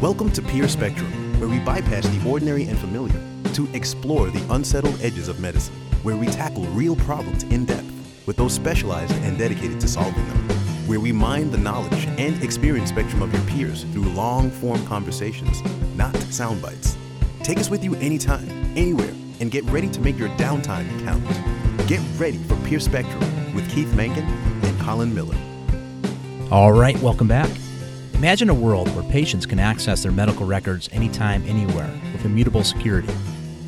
Welcome to Peer Spectrum, where we bypass the ordinary and familiar to explore the unsettled edges of medicine, where we tackle real problems in depth with those specialized and dedicated to solving them, where we mine the knowledge and experience spectrum of your peers through long form conversations, not sound bites. Take us with you anytime, anywhere, and get ready to make your downtime count. Get ready for Peer Spectrum with Keith Mankin and Colin Miller. All right, welcome back. Imagine a world where patients can access their medical records anytime, anywhere, with immutable security.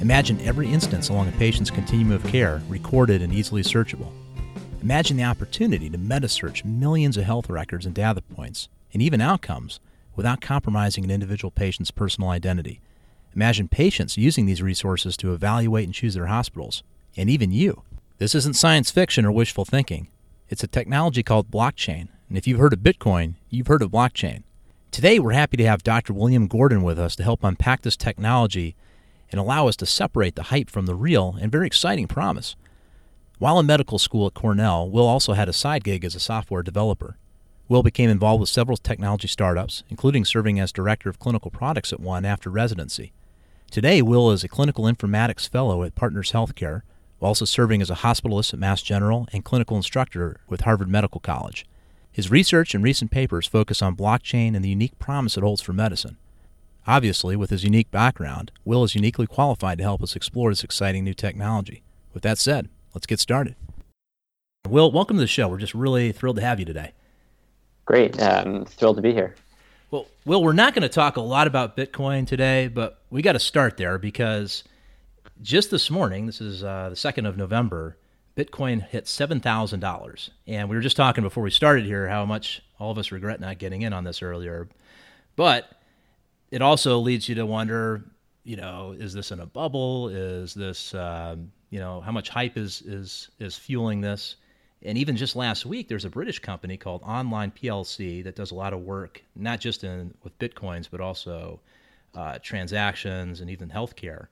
Imagine every instance along a patient's continuum of care recorded and easily searchable. Imagine the opportunity to meta-search millions of health records and data points, and even outcomes, without compromising an individual patient's personal identity. Imagine patients using these resources to evaluate and choose their hospitals, and even you. This isn't science fiction or wishful thinking. It's a technology called blockchain, and if you've heard of Bitcoin, you've heard of blockchain. Today, we're happy to have Dr. William Gordon with us to help unpack this technology and allow us to separate the hype from the real and very exciting promise. While in medical school at Cornell, Will also had a side gig as a software developer. Will became involved with several technology startups, including serving as director of clinical products at one after residency. Today, Will is a clinical informatics fellow at Partners Healthcare, while also serving as a hospitalist at Mass General and clinical instructor with Harvard Medical College. His research and recent papers focus on blockchain and the unique promise it holds for medicine. Obviously, with his unique background, Will is uniquely qualified to help us explore this exciting new technology. With that said, let's get started. Will, welcome to the show. We're just really thrilled to have you today. Great. Um, thrilled to be here. Well, Will, we're not going to talk a lot about Bitcoin today, but we got to start there because just this morning, this is uh, the 2nd of November, Bitcoin hit $7,000. And we were just talking before we started here how much all of us regret not getting in on this earlier. But it also leads you to wonder, you know, is this in a bubble? Is this, um, you know, how much hype is, is, is fueling this? And even just last week, there's a British company called Online PLC that does a lot of work, not just in with Bitcoins, but also uh, transactions and even healthcare.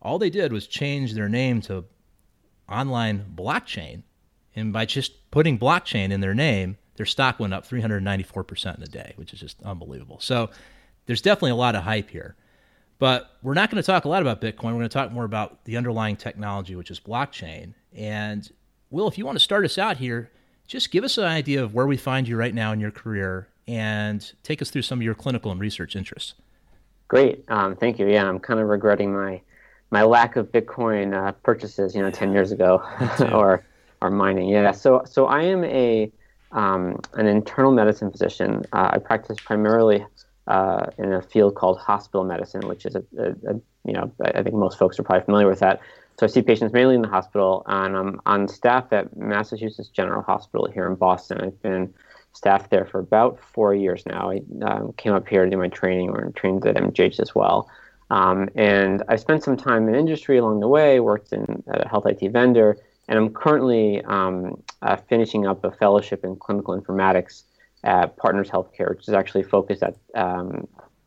All they did was change their name to online blockchain. And by just putting blockchain in their name, their stock went up 394% in a day, which is just unbelievable. So there's definitely a lot of hype here. But we're not going to talk a lot about Bitcoin. We're going to talk more about the underlying technology, which is blockchain. And Will, if you want to start us out here, just give us an idea of where we find you right now in your career and take us through some of your clinical and research interests. Great. Um, thank you. Yeah, I'm kind of regretting my my lack of Bitcoin uh, purchases, you know, 10 years ago or, or mining. Yeah. So, so I am a, um, an internal medicine physician. Uh, I practice primarily uh, in a field called hospital medicine, which is a, a, a, you know, I think most folks are probably familiar with that. So I see patients mainly in the hospital, and I'm on staff at Massachusetts General Hospital here in Boston. I've been staff there for about four years now. I um, came up here to do my training, or trained at MGH as well. Um, and I spent some time in industry along the way, worked in a health IT vendor, and I'm currently um, uh, finishing up a fellowship in clinical informatics at Partners Healthcare, which is actually focused at um,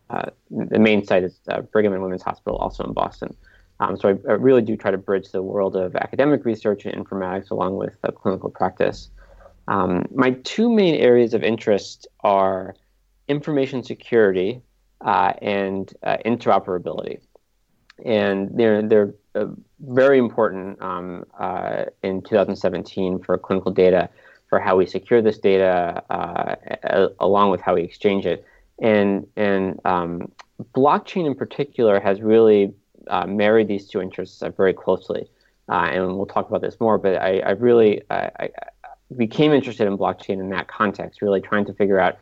uh, the main site is uh, Brigham and Women's Hospital, also in Boston. Um, so I, I, really do try to bridge the world of academic research and informatics along with clinical practice. Um, my two main areas of interest are information security, uh, and uh, interoperability. And they're, they're uh, very important um, uh, in 2017 for clinical data, for how we secure this data, uh, along with how we exchange it. And, and um, blockchain in particular has really married these two interests very closely. and we'll talk about this more, but I, I really I became interested in blockchain in that context, really trying to figure out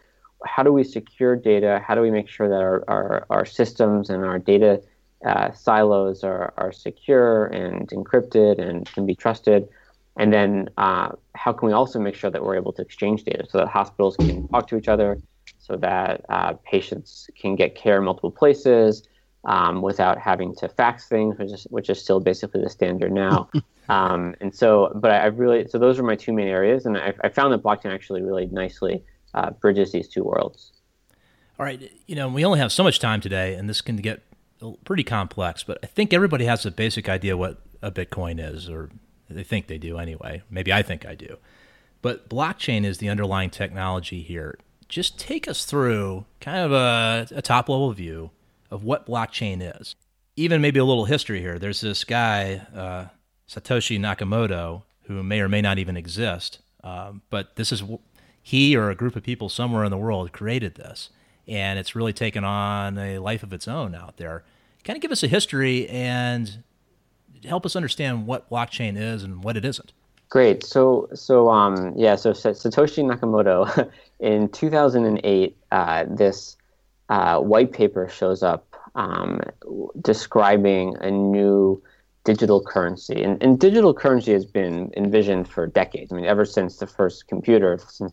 how do we secure data? How do we make sure that our, our, our systems and our data uh, silos are, are secure and encrypted and can be trusted? And then uh, how can we also make sure that we're able to exchange data so that hospitals can talk to each other, so that uh, patients can get care in multiple places um, without having to fax things, which is, which is still basically the standard now. um, and so, but I, I, really, so those are my two main areas. And I, I found that blockchain actually really nicely uh, bridges these two worlds. All right, you know, we only have so much time today, and this can get pretty complex. But I think everybody has a basic idea what a Bitcoin is, or they think they do anyway. Maybe I think I do. But blockchain is the underlying technology here. just take us through kind of a, a top level view of what blockchain is. Even maybe a little history here. There's this guy, uh, Satoshi Nakamoto, who may or may not even exist, um, but this is he or a group of people somewhere in the world created this, and it's really taken on a life of its own out there. Kind of give us a history and help us understand what blockchain is and what it isn't. Great. So, so um, yeah. So Satoshi Nakamoto, in 2008, uh, this uh, white paper shows up um, describing a new digital currency, and, and digital currency has been envisioned for decades. I mean, ever since the first computer, since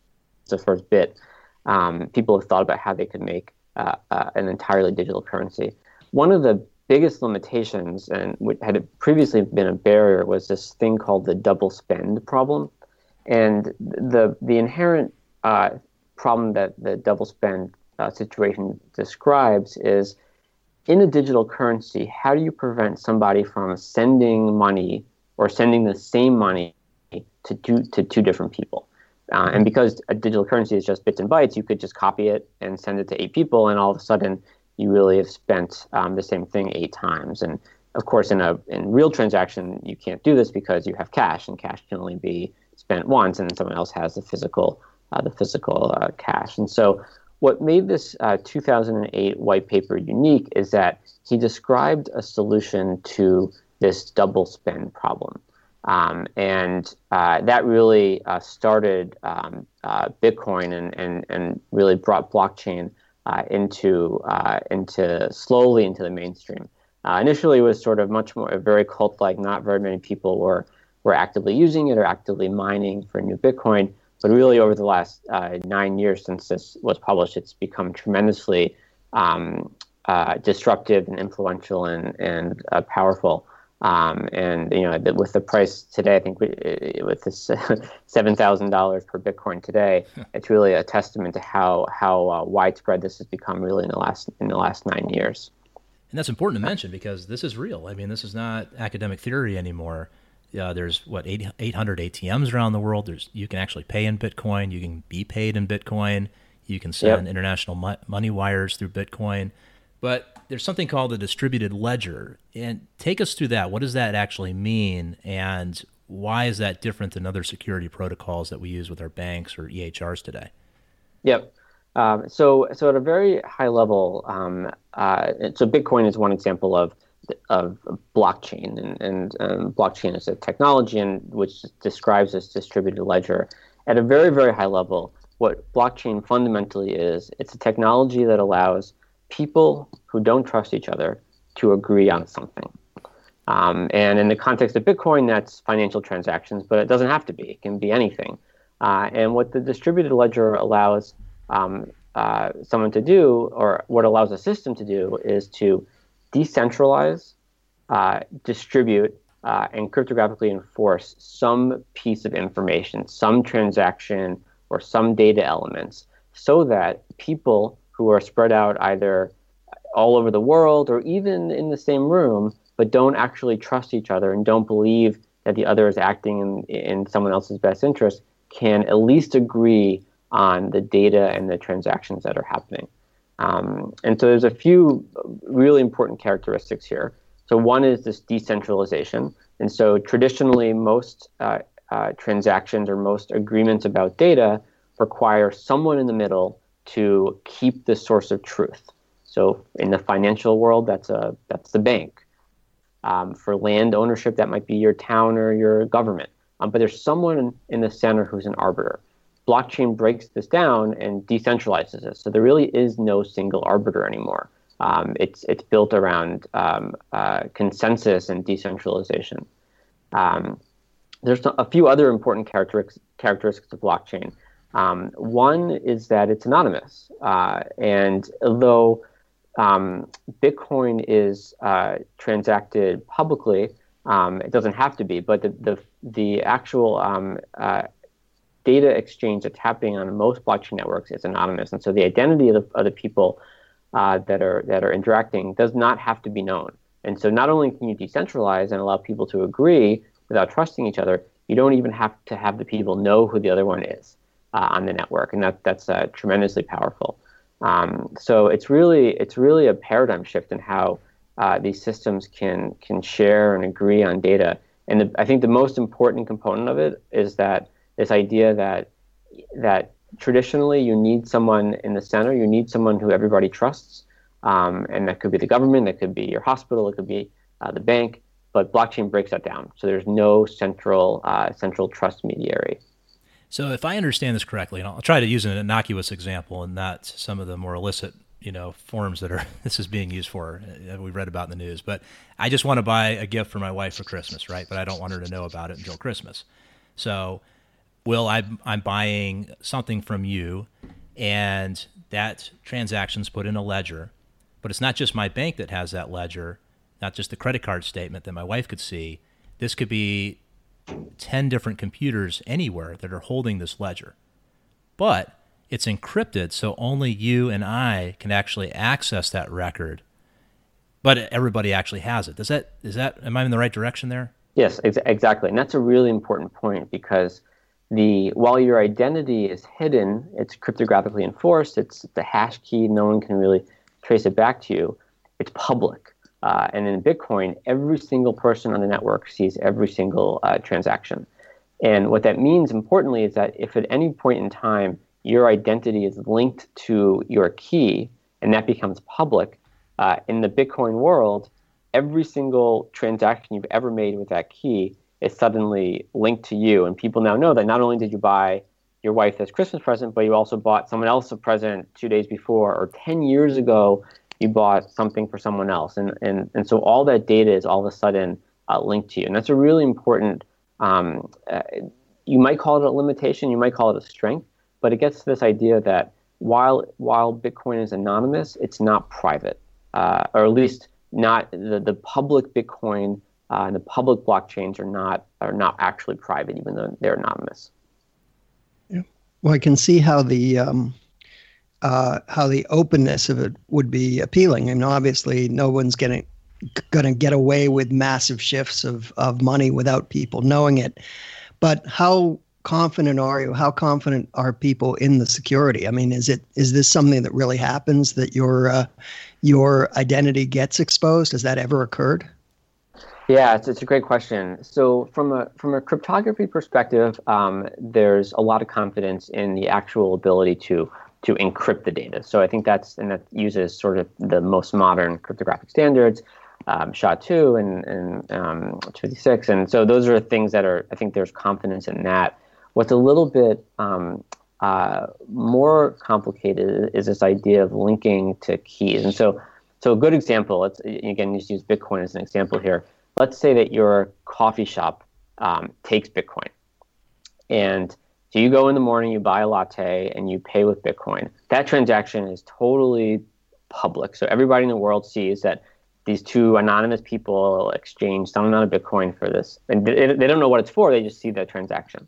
the first bit, um, people have thought about how they could make uh, uh an entirely digital currency. One of the biggest limitations and what had previously been a barrier was this thing called the double spend problem. And the, the inherent uh, problem that the double spend uh, situation describes is in a digital currency, how do you prevent somebody from sending money or sending the same money to two, to two different people? Uh, and because a digital currency is just bits and bytes, you could just copy it and send it to eight people, and all of a sudden you really have spent um, the same thing eight times. And of course, in a in real transaction, you can't do this because you have cash, and cash can only be spent once, and someone else has the physical uh, the physical uh, cash. And so, what made this uh, 2008 white paper unique is that he described a solution to this double spend problem. Um, and uh, that really uh, started um, uh, Bitcoin and, and, and really brought blockchain uh, into uh, into slowly into the mainstream. Uh, initially, it was sort of much more very cult-like. Not very many people were were actively using it or actively mining for new Bitcoin. But really, over the last nine years since this was published, it's become tremendously um, disruptive and influential and and powerful. Um, and you know, with the price today, I think we, with this seven thousand dollars per Bitcoin today, it's really a testament to how how uh, widespread this has become really in the last in the last nine years. And that's important to mention because this is real. I mean, this is not academic theory anymore. Uh, there's what 800 ATMs around the world. There's you can actually pay in Bitcoin. You can be paid in Bitcoin. You can send yep. international mo- money wires through Bitcoin. But there's something called a distributed ledger. And take us through that. What does that actually mean? And why is that different than other security protocols that we use with our banks or EHRs today? Yep. Um, so, so at a very high level, um, uh, so Bitcoin is one example of of blockchain, and, and um, blockchain is a technology in, which describes this distributed ledger. At a very, very high level, what blockchain fundamentally is, it's a technology that allows people who don't trust each other to agree on something. Um, and in the context of Bitcoin, that's financial transactions, but it doesn't have to be. It can be anything. Uh, and what the distributed ledger allows um, uh, someone to do, or what allows a system to do, is to decentralize, uh, distribute, uh, and cryptographically enforce some piece of information, some transaction, or some data elements, so that people who are spread out either all over the world or even in the same room, but don't actually trust each other and don't believe that the other is acting in, in someone else's best interest, can at least agree on the data and the transactions that are happening. Um, and so there's a few really important characteristics here. So one is this decentralization. And so traditionally, most uh, uh, transactions or most agreements about data require someone in the middle to keep the source of truth. So in the financial world, that's a that's the bank. Um, for land ownership, that might be your town or your government. Um, but there's someone in the center who's an arbiter. Blockchain breaks this down and decentralizes it. So there really is no single arbiter anymore. Um, it's it's built around um, uh, consensus and decentralization. Um, there's a few other important characteristics characteristics of blockchain. Um, one is that it's anonymous, uh, and although um, Bitcoin is uh, transacted publicly, um, it doesn't have to be, but the the, the actual um, uh, data exchange that's happening on most blockchain networks is anonymous, and so the identity of the, of the people uh, that are that are interacting does not have to be known. And so not only can you decentralize and allow people to agree without trusting each other, you don't even have to have the people know who the other one is. Uh, on the network, and that that's uh, tremendously powerful. Um, so it's really it's really a paradigm shift in how uh, these systems can can share and agree on data. And the, I think the most important component of it is that this idea that that traditionally you need someone in the center, you need someone who everybody trusts, um, and that could be the government, that could be your hospital, it could be uh, the bank. But blockchain breaks that down, so there's no central uh, central trust mediary. So, if I understand this correctly, and I'll try to use an innocuous example and not some of the more illicit, you know, forms that are this is being used for uh, we read about in the news. But I just want to buy a gift for my wife for Christmas, right? But I don't want her to know about it until Christmas. So, will I'm, I'm buying something from you, and that transaction's put in a ledger, but it's not just my bank that has that ledger, not just the credit card statement that my wife could see. This could be 10 different computers anywhere that are holding this ledger. But it's encrypted, so only you and I can actually access that record. But everybody actually has it. Does that is that am I in the right direction there? Yes, ex- exactly. And that's a really important point because the while your identity is hidden, it's cryptographically enforced, it's the hash key, no one can really trace it back to you. It's public. Uh, and in Bitcoin, every single person on the network sees every single uh, transaction. And what that means, importantly, is that if at any point in time your identity is linked to your key and that becomes public, uh, in the Bitcoin world, every single transaction you've ever made with that key is suddenly linked to you. And people now know that not only did you buy your wife this Christmas present, but you also bought someone else a present two days before or 10 years ago you bought something for someone else. And, and, and so all that data is all of a sudden uh, linked to you. And that's a really important, um, uh, you might call it a limitation, you might call it a strength, but it gets to this idea that while, while Bitcoin is anonymous, it's not private, uh, or at least not the, the public Bitcoin uh, and the public blockchains are not, are not actually private, even though they're anonymous. Yeah. Well, I can see how the, um uh, how the openness of it would be appealing. I mean, obviously, no one's getting going to get away with massive shifts of, of money without people knowing it. But how confident are you? How confident are people in the security? I mean, is it is this something that really happens that your uh, your identity gets exposed? Has that ever occurred? Yeah, it's, it's a great question. So from a from a cryptography perspective, um, there's a lot of confidence in the actual ability to to encrypt the data. So I think that's and that uses sort of the most modern cryptographic standards, um, SHA-2 and, and um, 256. And so those are things that are I think there's confidence in that. What's a little bit um, uh, more complicated is this idea of linking to keys. And so so a good example. Let's again just use Bitcoin as an example here. Let's say that your coffee shop um, takes Bitcoin, and so you go in the morning, you buy a latte, and you pay with Bitcoin. That transaction is totally public. So everybody in the world sees that these two anonymous people exchange some amount of Bitcoin for this. And they, don't know what it's for, they just see the transaction.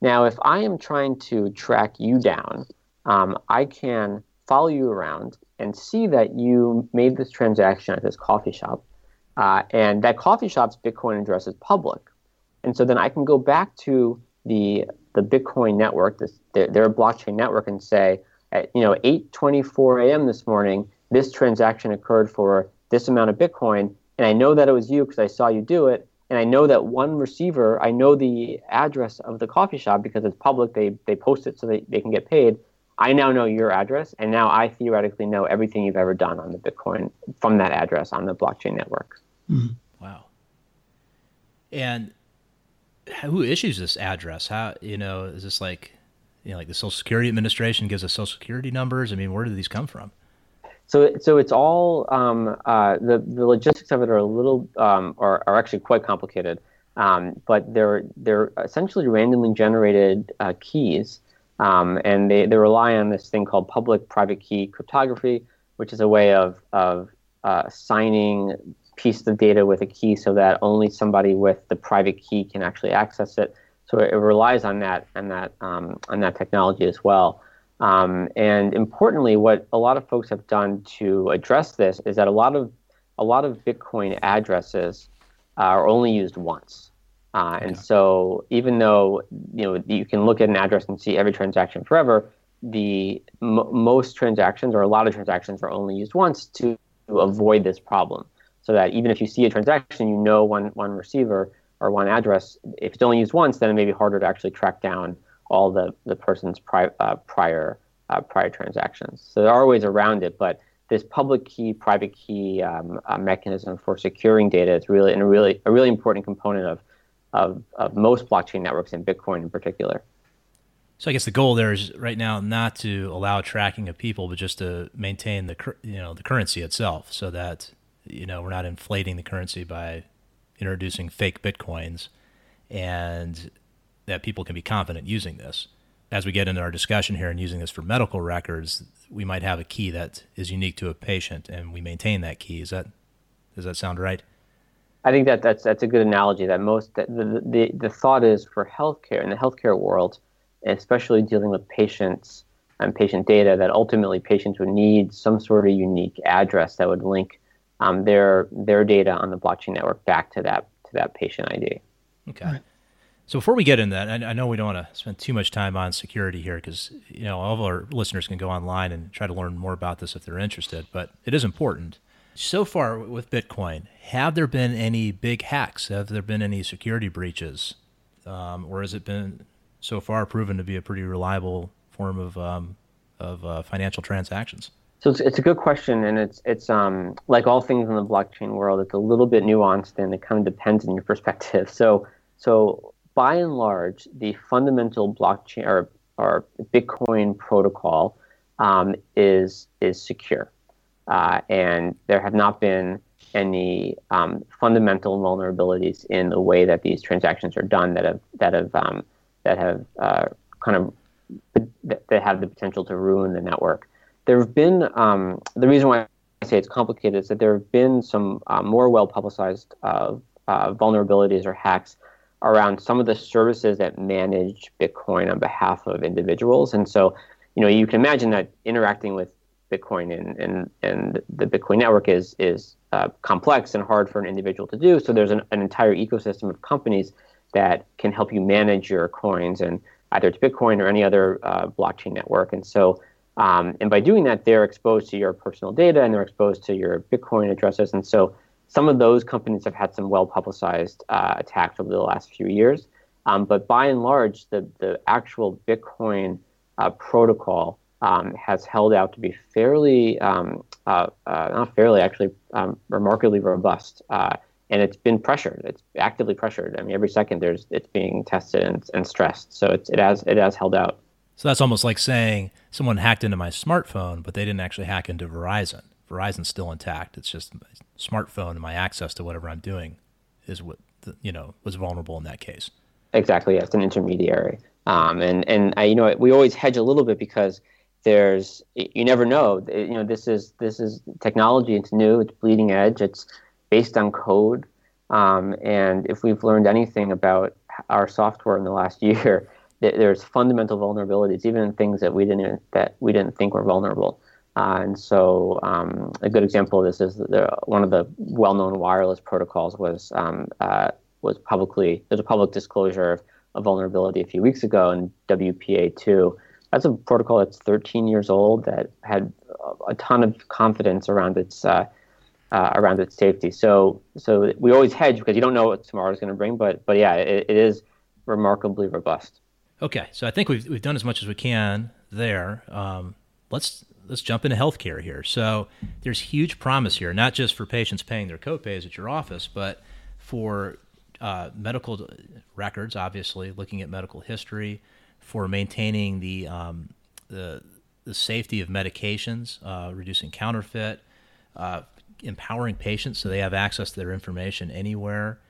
Now, if I am trying to track you down, um, I can follow you around and see that you made this transaction at this coffee shop. Uh, and that coffee shop's Bitcoin address is public. And so then I can go back to the the Bitcoin network, this, their, their blockchain network, and say, at you know 8:24 a.m. this morning, this transaction occurred for this amount of Bitcoin, and I know that it was you because I saw you do it, and I know that one receiver, I know the address of the coffee shop because it's public. They they post it so they, they can get paid. I now know your address, and now I theoretically know everything you've ever done on the Bitcoin from that address on the blockchain network. Mm-hmm. Wow. And who issues this address? How you know is this like you know like the Social Security Administration gives us Social Security numbers? I mean, where do these come from? So, so it's all um, uh, the the logistics of it are a little um, are, are actually quite complicated, um, but they're they're essentially randomly generated uh, keys, um, and they, they rely on this thing called public-private key cryptography, which is a way of of uh, signing piece of data with a key so that only somebody with the private key can actually access it. So it, it relies on that and that um, on that technology as well. Um, and importantly, what a lot of folks have done to address this is that a lot of a lot of Bitcoin addresses are only used once. Uh, and so, even though you know you can look at an address and see every transaction forever, the m- most transactions or a lot of transactions are only used once to, to avoid this problem. So that even if you see a transaction, you know one one receiver or one address. If it's only used once, then it may be harder to actually track down all the the person's pri- uh, prior uh, prior transactions. So there are ways around it, but this public key private key um, uh, mechanism for securing data is really and a really a really important component of of, of most blockchain networks and Bitcoin in particular. So I guess the goal there is right now not to allow tracking of people, but just to maintain the you know the currency itself, so that you know we're not inflating the currency by introducing fake bitcoins, and that people can be confident using this. As we get into our discussion here and using this for medical records, we might have a key that is unique to a patient, and we maintain that key. Is that does that sound right? I think that that's that's a good analogy. That most the the, the thought is for healthcare in the healthcare world, especially dealing with patients and patient data, that ultimately patients would need some sort of unique address that would link um, their their data on the blockchain network back to that to that patient ID. Okay. Right. So before we get into that, I, I know we don't want to spend too much time on security here because you know all of our listeners can go online and try to learn more about this if they're interested. But it is important. So far with Bitcoin, have there been any big hacks? Have there been any security breaches? Um, or has it been so far proven to be a pretty reliable form of, um, of uh, financial transactions? So it's, it's a good question, and it's it's um, like all things in the blockchain world, it's a little bit nuanced, and it kind of depends on your perspective. So so by and large, the fundamental blockchain or or Bitcoin protocol um, is is secure uh, and there have not been any um, fundamental vulnerabilities in the way that these transactions are done that have that have um, that have uh, kind of that have the potential to ruin the network. There have been um, the reason why I say it's complicated is that there have been some uh, more well publicized uh, uh, vulnerabilities or hacks around some of the services that manage Bitcoin on behalf of individuals, and so you know you can imagine that interacting with Bitcoin and, and, and the Bitcoin network is, is uh, complex and hard for an individual to do. So there's an, an entire ecosystem of companies that can help you manage your coins and either it's Bitcoin or any other uh, blockchain network. And so, um, and by doing that, they're exposed to your personal data and they're exposed to your Bitcoin addresses. And so some of those companies have had some well publicized uh, attacks over the last few years. Um, but by and large, the, the actual Bitcoin uh, protocol um, has held out to be fairly, um, uh, uh, not fairly, actually um, remarkably robust. Uh, and it's been pressured. It's actively pressured. I mean, every second there's it's being tested and, and stressed. So it's, it has it has held out. So that's almost like saying someone hacked into my smartphone, but they didn't actually hack into Verizon. Verizon's still intact. It's just my smartphone and my access to whatever I'm doing is what you know was vulnerable in that case. Exactly. It's an intermediary. Um, and and I, you know we always hedge a little bit because there's you never know you know this is this is technology it's new it's bleeding edge it's based on code um, and if we've learned anything about our software in the last year there's fundamental vulnerabilities even in things that we didn't that we didn't think were vulnerable uh, and so um, a good example of this is one of the well-known wireless protocols was um, uh, was publicly there's a public disclosure of a vulnerability a few weeks ago in WPA2 that's a protocol that's 13 years old that had a ton of confidence around its uh, uh, around its safety. So so we always hedge because you don't know what tomorrow is going to bring. But but yeah, it, it is remarkably robust. Okay, so I think we've we've done as much as we can there. Um, let's let's jump into healthcare here. So there's huge promise here, not just for patients paying their copays at your office, but for uh, medical records. Obviously, looking at medical history, for maintaining the um, the, the safety of medications, uh, reducing counterfeit, uh, empowering patients so they have access to their information anywhere,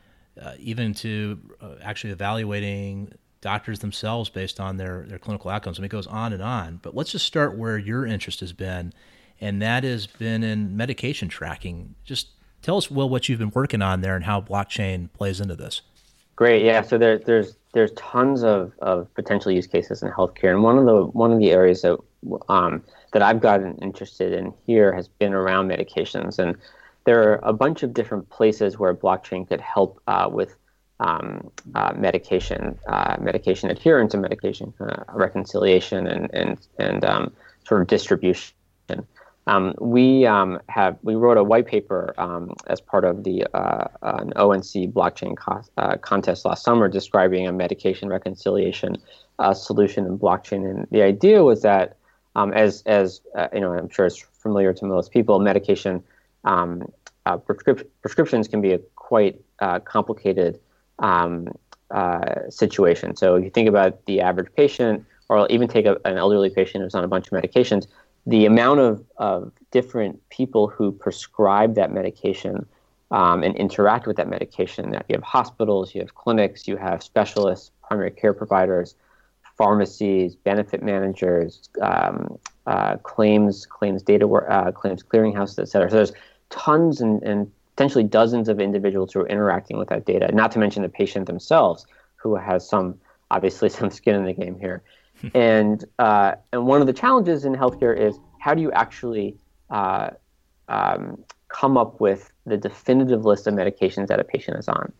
uh, even to uh, actually evaluating doctors themselves based on their, their clinical outcomes. I mean, it goes on and on. But let's just start where your interest has been, and that has been in medication tracking. Just tell us, Will, what you've been working on there and how blockchain plays into this. Great. Yeah. So there, there's there's tons of, of potential use cases in healthcare, and one of the one of the areas that um, that I've gotten interested in here has been around medications, and there are a bunch of different places where blockchain could help uh, with um, uh, medication, uh, medication adherence and medication uh, reconciliation and and and um, sort of distribution. Um, we um, have we wrote a white paper um, as part of the uh, an ONC blockchain co- uh, contest last summer describing a medication reconciliation uh, solution in blockchain, and the idea was that um, as as you know, I'm sure it's familiar to most people, medication prescrip- prescriptions can be a quite complicated um, uh, situation. So if you think about the average patient, or even take a, an elderly patient who's on a bunch of medications, the amount of, of different people who prescribe that medication um, and interact with that medication, that you have hospitals, you have clinics, you have specialists, primary care providers, pharmacies, benefit managers, um, uh, claims, claims data, uh, claims clearinghouses, et cetera. So there's tons and, and potentially dozens of individuals who are interacting with that data, not to mention the patient themselves, who has some obviously some skin in the game here. and uh, and one of the challenges in healthcare is how do you actually uh, um, come up with the definitive list of medications that a patient is on?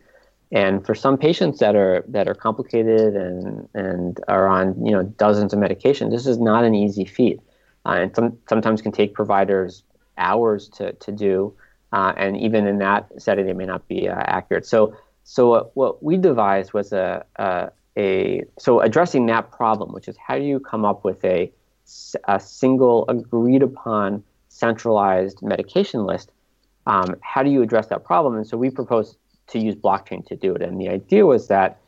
And for some patients that are that are complicated and and are on you know dozens of medications, this is not an easy feat, uh, and some, sometimes can take providers hours to to do uh, and even in that setting, it may not be uh, accurate. So, so what we devised was a, a, a, so addressing that problem, which is how do you come up with a, a single agreed upon centralized medication list? Um, how do you address that problem? And so we proposed to use blockchain to do it. And the idea was that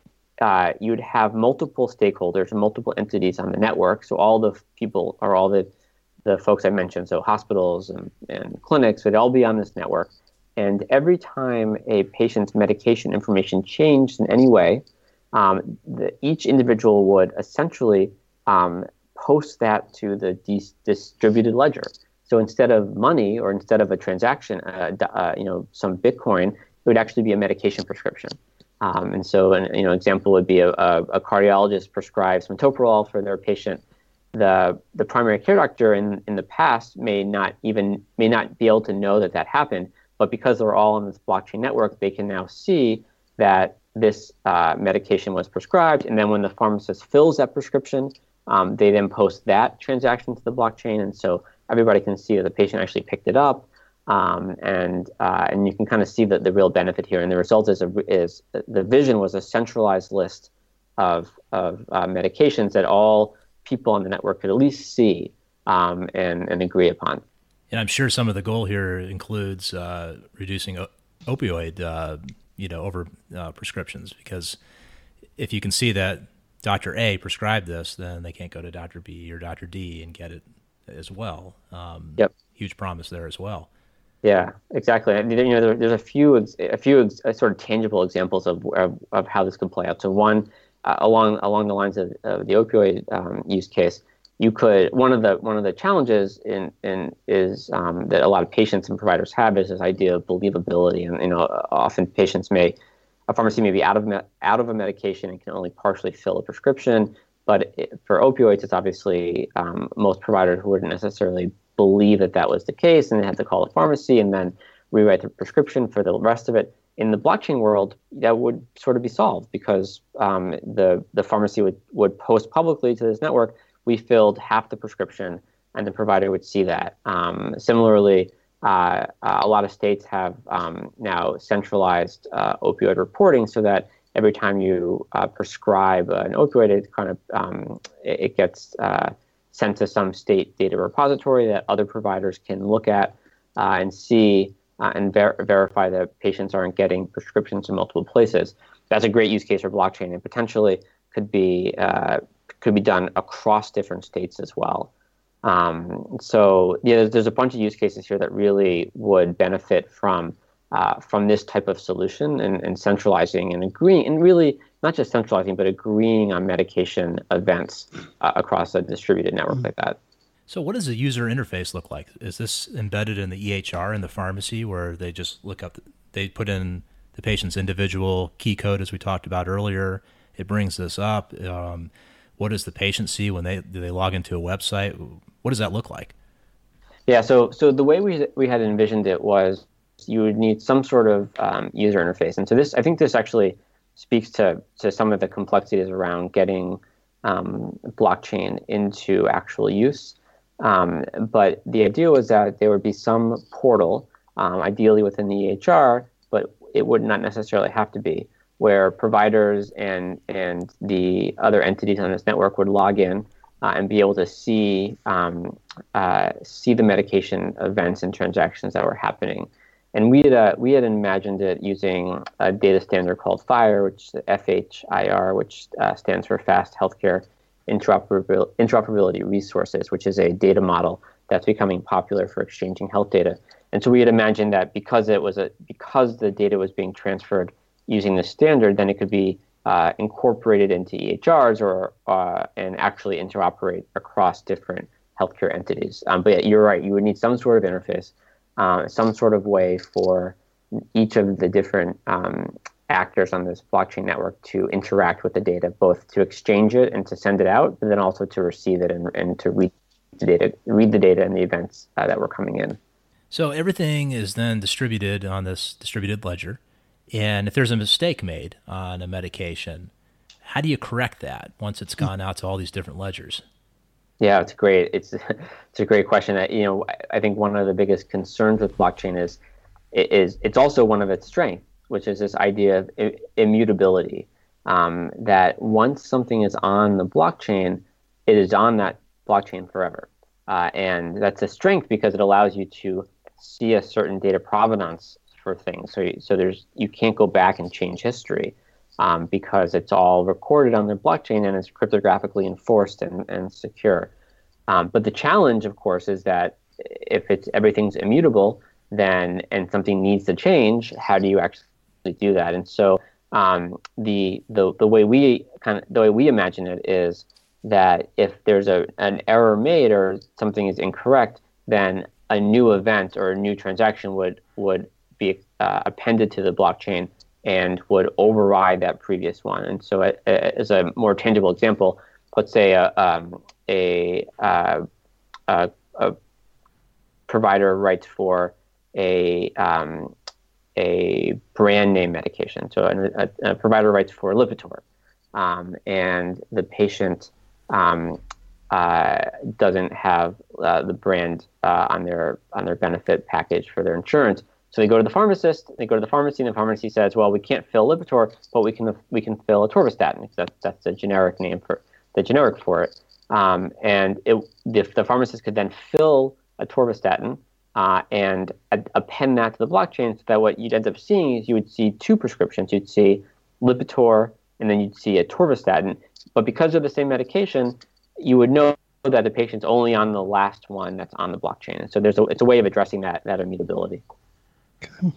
uh, you'd have multiple stakeholders and multiple entities on the network. So all the people or all the the folks I mentioned, so hospitals and, and clinics, would all be on this network. And every time a patient's medication information changed in any way, um, the, each individual would essentially um, post that to the dis- distributed ledger. So instead of money or instead of a transaction, uh, uh, you know, some Bitcoin, it would actually be a medication prescription. Um, and so, an you know, example would be a, a, a cardiologist prescribes metoprolol for their patient the the primary care doctor in, in the past may not even may not be able to know that that happened, but because they're all on this blockchain network, they can now see that this uh, medication was prescribed, and then when the pharmacist fills that prescription, um, they then post that transaction to the blockchain, and so everybody can see that the patient actually picked it up, um, and uh, and you can kind of see that the real benefit here. And the result is a, is the vision was a centralized list of of uh, medications that all people on the network could at least see um, and, and agree upon. And I'm sure some of the goal here includes uh, reducing o- opioid, uh, you know, over uh, prescriptions because if you can see that Dr. A prescribed this, then they can't go to Dr. B or Dr. D and get it as well. Um, yep. Huge promise there as well. Yeah, exactly. You know, there, there's a few a few sort of tangible examples of, of, of how this could play out. So one uh, along along the lines of, of the opioid um, use case, you could one of the one of the challenges in, in is um, that a lot of patients and providers have is this idea of believability, and you know often patients may a pharmacy may be out of me- out of a medication and can only partially fill a prescription, but it, for opioids, it's obviously um, most providers wouldn't necessarily believe that that was the case, and they have to call the pharmacy and then rewrite the prescription for the rest of it in the blockchain world, that would sort of be solved because um, the the pharmacy would, would post publicly to this network, we filled half the prescription, and the provider would see that. Um, similarly, uh, uh, a lot of states have um, now centralized uh, opioid reporting so that every time you uh, prescribe an opioid, it kind of um, it, gets uh, sent to some state data repository that other providers can look at uh, and see uh, and ver- verify that patients aren't getting prescriptions in multiple places. That's a great use case for blockchain, and potentially could be uh, could be done across different states as well. Um, so yeah, there's, there's, a bunch of use cases here that really would benefit from uh, from this type of solution and, and, centralizing and agreeing, and really not just centralizing, but agreeing on medication events uh, across a distributed network mm-hmm. like that. So, what does the user interface look like? Is this embedded in the EHR in the pharmacy where they just look up, they put in the patient's individual key code as we talked about earlier? It brings this up. Um, what does the patient see when they do they log into a website? What does that look like? Yeah, so so the way we we had envisioned it was you would need some sort of um, user interface, and so this I think this actually speaks to to some of the complexities around getting um, blockchain into actual use. Um, but the idea was that there would be some portal, um, ideally within the EHR, but it would not necessarily have to be, where providers and and the other entities on this network would log in uh, and be able to see um, uh, see the medication events and transactions that were happening. And we had uh, we had imagined it using a data standard called FHIR, which FHIR, which uh, stands for Fast Healthcare Interoperabil- Interoperability Resources, which is a data model that's becoming popular for exchanging health data. And so we had imagined that because it was a because the data was being transferred using the standard, then it could be uh, incorporated into EHRs or uh, and actually interoperate across different healthcare entities. Um, but yeah, you're right. You would need some sort of interface, uh, some sort of way for each of the different um, actors on this blockchain network to interact with the data, both to exchange it and to send it out, but then also to receive it and, and to read the data, read the data and the events uh, that were coming in. So everything is then distributed on this distributed ledger. And if there's a mistake made on a medication, how do you correct that once it's gone out to all these different ledgers? Yeah, it's great. It's it's a great question. That you know, I think one of the biggest concerns with blockchain is is it's also one of its strengths, which is this idea of immutability. Um, that once something is on the blockchain, it is on that blockchain forever, uh, and that's a strength because it allows you to see a certain data provenance for things. So, so there's you can't go back and change history um, because it's all recorded on the blockchain and it's cryptographically enforced and, and secure. Um, but the challenge, of course, is that if it's everything's immutable, then and something needs to change, how do you actually do that? And so um, the the the way we kind of the way we imagine it is that if there's a an error made or something is incorrect, then a new event or a new transaction would would be uh, appended to the blockchain and would override that previous one. And so, uh, as a more tangible example, let's say a, um, a, uh, a, a, provider writes for a um, a brand name medication. So a, a provider writes for Lipitor, um, and the patient um, uh, doesn't have uh, the brand uh, on their on their benefit package for their insurance. So they go to the pharmacist. They go to the pharmacy, and the pharmacy says, "Well, we can't fill Lipitor, but we can we can fill atorvastatin because that's that's a generic name for the generic for it." Um, and it, the, the pharmacist could then fill atorvastatin uh, and append that to the blockchain, so that what you'd end up seeing is you would see two prescriptions. You'd see Lipitor, and then you'd see atorvastatin. But because of the same medication, you would know that the patient's only on the last one that's on the blockchain. And so there's a, it's a way of addressing that that immutability. Okay.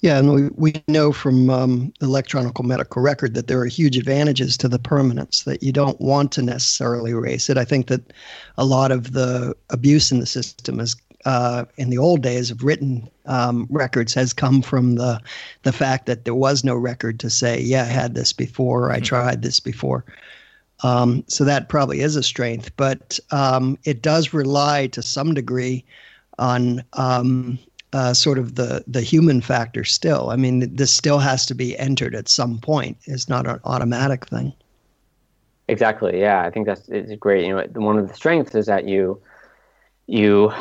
Yeah, and we, we know from um, electronic medical record that there are huge advantages to the permanence, that you don't want to necessarily erase it. I think that a lot of the abuse in the system is uh, in the old days of written um, records has come from the the fact that there was no record to say, yeah, I had this before, I mm-hmm. tried this before. Um, so that probably is a strength, but um, it does rely to some degree on um, uh, sort of the the human factor. Still, I mean, this still has to be entered at some point. It's not an automatic thing. Exactly. Yeah, I think that's it's great. You know, one of the strengths is that you you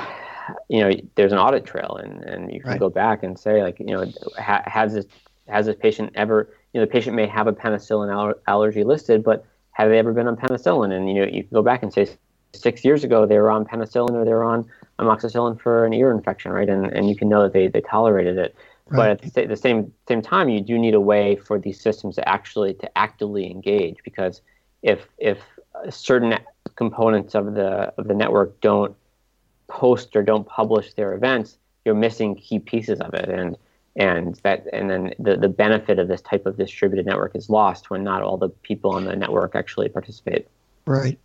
you know there's an audit trail and and you can right. go back and say like you know ha- has this has this patient ever you know the patient may have a penicillin aller- allergy listed but have they ever been on penicillin? And you know, you can go back and say six years ago they were on penicillin or they were on amoxicillin for an ear infection, right? And and you can know that they, they tolerated it. Right. But at the same same time, you do need a way for these systems to actually to actively engage because if if certain components of the of the network don't post or don't publish their events, you're missing key pieces of it. And and that and then the, the benefit of this type of distributed network is lost when not all the people on the network actually participate. Right.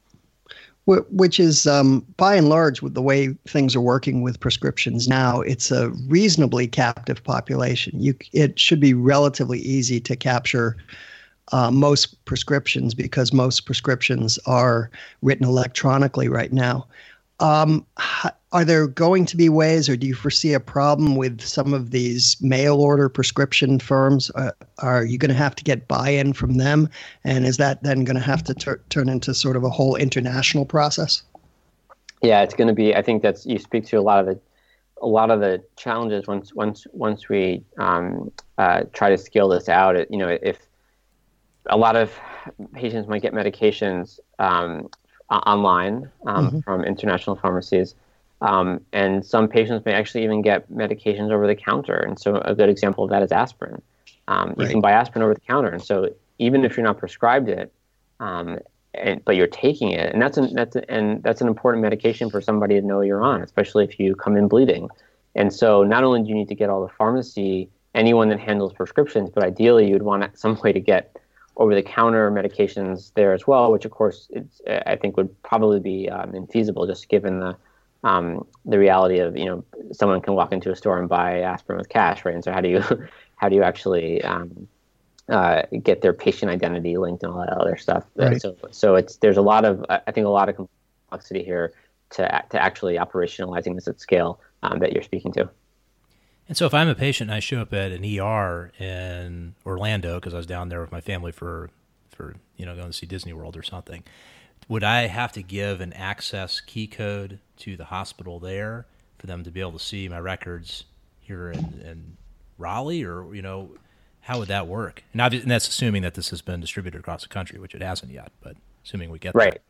Which is um, by and large with the way things are working with prescriptions now it's a reasonably captive population. You it should be relatively easy to capture uh, most prescriptions because most prescriptions are written electronically right now um, are there going to be ways, or do you foresee a problem with some of these mail order prescription firms? Uh, are you going to have to get buy in from them? And is that then going to have to tur- turn into sort of a whole international process? Yeah, it's going to be. I think that's you speak to a lot of the a lot of the challenges once once once we um, uh, try to scale this out. It, you know, if a lot of patients might get medications um, online um, mm-hmm. from international pharmacies. Um, and some patients may actually even get medications over the counter. And so a good example of that is aspirin. Um, right. You can buy aspirin over the counter. And so even if you're not prescribed it, um, and, but you're taking it, and that's an, that's a, and that's an important medication for somebody to know you're on, especially if you come in bleeding. And so not only do you need to get all the pharmacy, anyone that handles prescriptions, but ideally you'd want some way to get over-the-counter medications there as well, which of course I think would probably be um, infeasible just given the um, the reality of you know someone can walk into a store and buy aspirin with cash, right? And so how do you how do you actually um, uh, get their patient identity linked and all that other stuff? Right. So so it's there's a lot of I think a lot of complexity here to to actually operationalizing this at scale um, that you're speaking to. And so, if I'm a patient and I show up at an ER in Orlando because I was down there with my family for, for you know, going to see Disney World or something, would I have to give an access key code to the hospital there for them to be able to see my records here in, in Raleigh, or you know, how would that work? And, and, that's assuming that this has been distributed across the country, which it hasn't yet, but assuming we get right. There.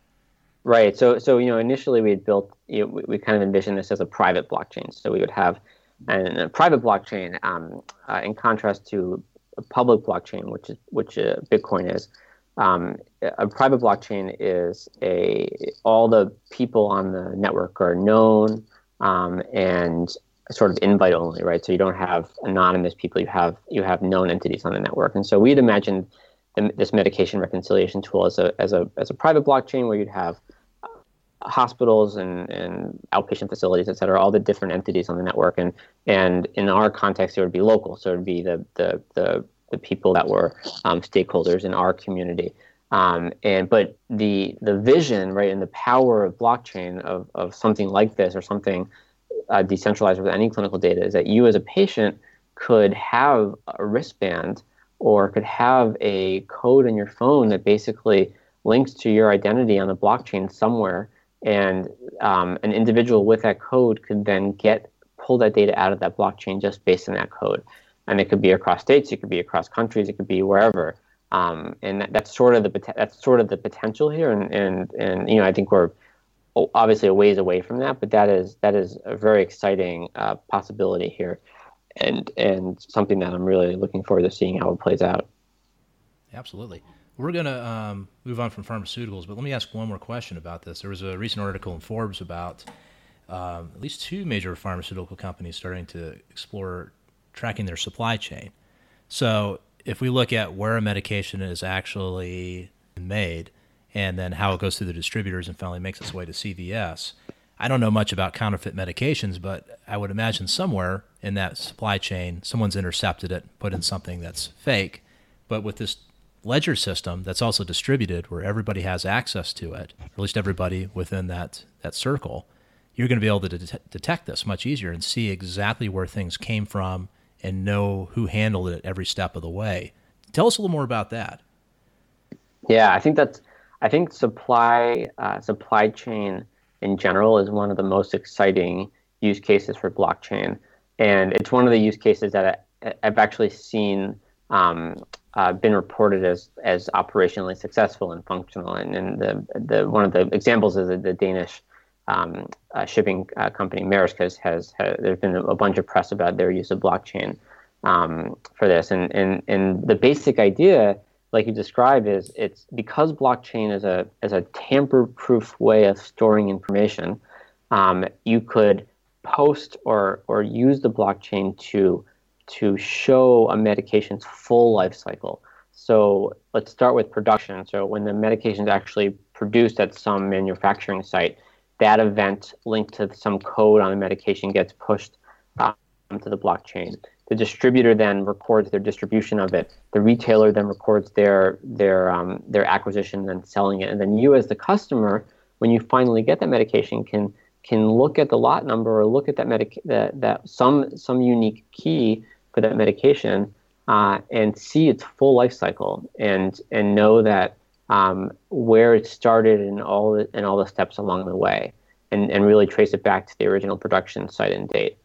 Right. So, so you know, initially we had built, you know, we, we kind of envisioned this as a private blockchain. So we would have and a private blockchain, um, uh, in contrast to a public blockchain, which is which uh, Bitcoin is, um, a private blockchain is a all the people on the network are known um, and sort of invite only, right? So you don't have anonymous people. You have you have known entities on the network, and so we'd imagined the, this medication reconciliation tool as a as a as a private blockchain where you'd have hospitals and, and outpatient facilities, et cetera, all the different entities on the network. And, and in our context, it would be local. So it would be the, the, the, the people that were um, stakeholders in our community. Um, and but the the vision, right, and the power of blockchain of, of something like this or something uh, decentralized with any clinical data is that you as a patient could have a wristband or could have a code in your phone that basically links to your identity on the blockchain somewhere and um, an individual with that code could then get pull that data out of that blockchain just based on that code. And it could be across states, it could be across countries, it could be wherever. Um, and that, that's sort of the that's sort of the potential here. And, and and you know I think we're obviously a ways away from that, but that is that is a very exciting uh, possibility here, and and something that I'm really looking forward to seeing how it plays out. Absolutely. We're going to um, move on from pharmaceuticals, but let me ask one more question about this. There was a recent article in Forbes about um, at least two major pharmaceutical companies starting to explore tracking their supply chain. So, if we look at where a medication is actually made and then how it goes through the distributors and finally makes its way to CVS, I don't know much about counterfeit medications, but I would imagine somewhere in that supply chain, someone's intercepted it, put in something that's fake. But with this ledger system that's also distributed where everybody has access to it, or at least everybody within that, that circle, you're going to be able to det- detect this much easier and see exactly where things came from and know who handled it every step of the way. Tell us a little more about that. Yeah, I think that's I think supply uh, supply chain in general is one of the most exciting use cases for blockchain, and it's one of the use cases that I, have actually seen um, uh, been reported as as operationally successful and functional. And, and the the one of the examples is the, the Danish um, uh, shipping uh, company Maersk has, has, has there's been a bunch of press about their use of blockchain um, for this. And and and the basic idea, like you described, is it's because blockchain is a is a tamper-proof way of storing information. Um, you could post or or use the blockchain to to show a medication's full life cycle. So let's start with production. So when the medication is actually produced at some manufacturing site, that event linked to some code on the medication gets pushed um, to the blockchain. The distributor then records their distribution of it. The retailer then records their their um, their acquisition and selling it. And then you, as the customer, when you finally get that medication, can can look at the lot number or look at that medic that, that some some unique key for that medication uh, and see its full life cycle and and know that um, where it started and all the, and all the steps along the way and, and really trace it back to the original production site and date.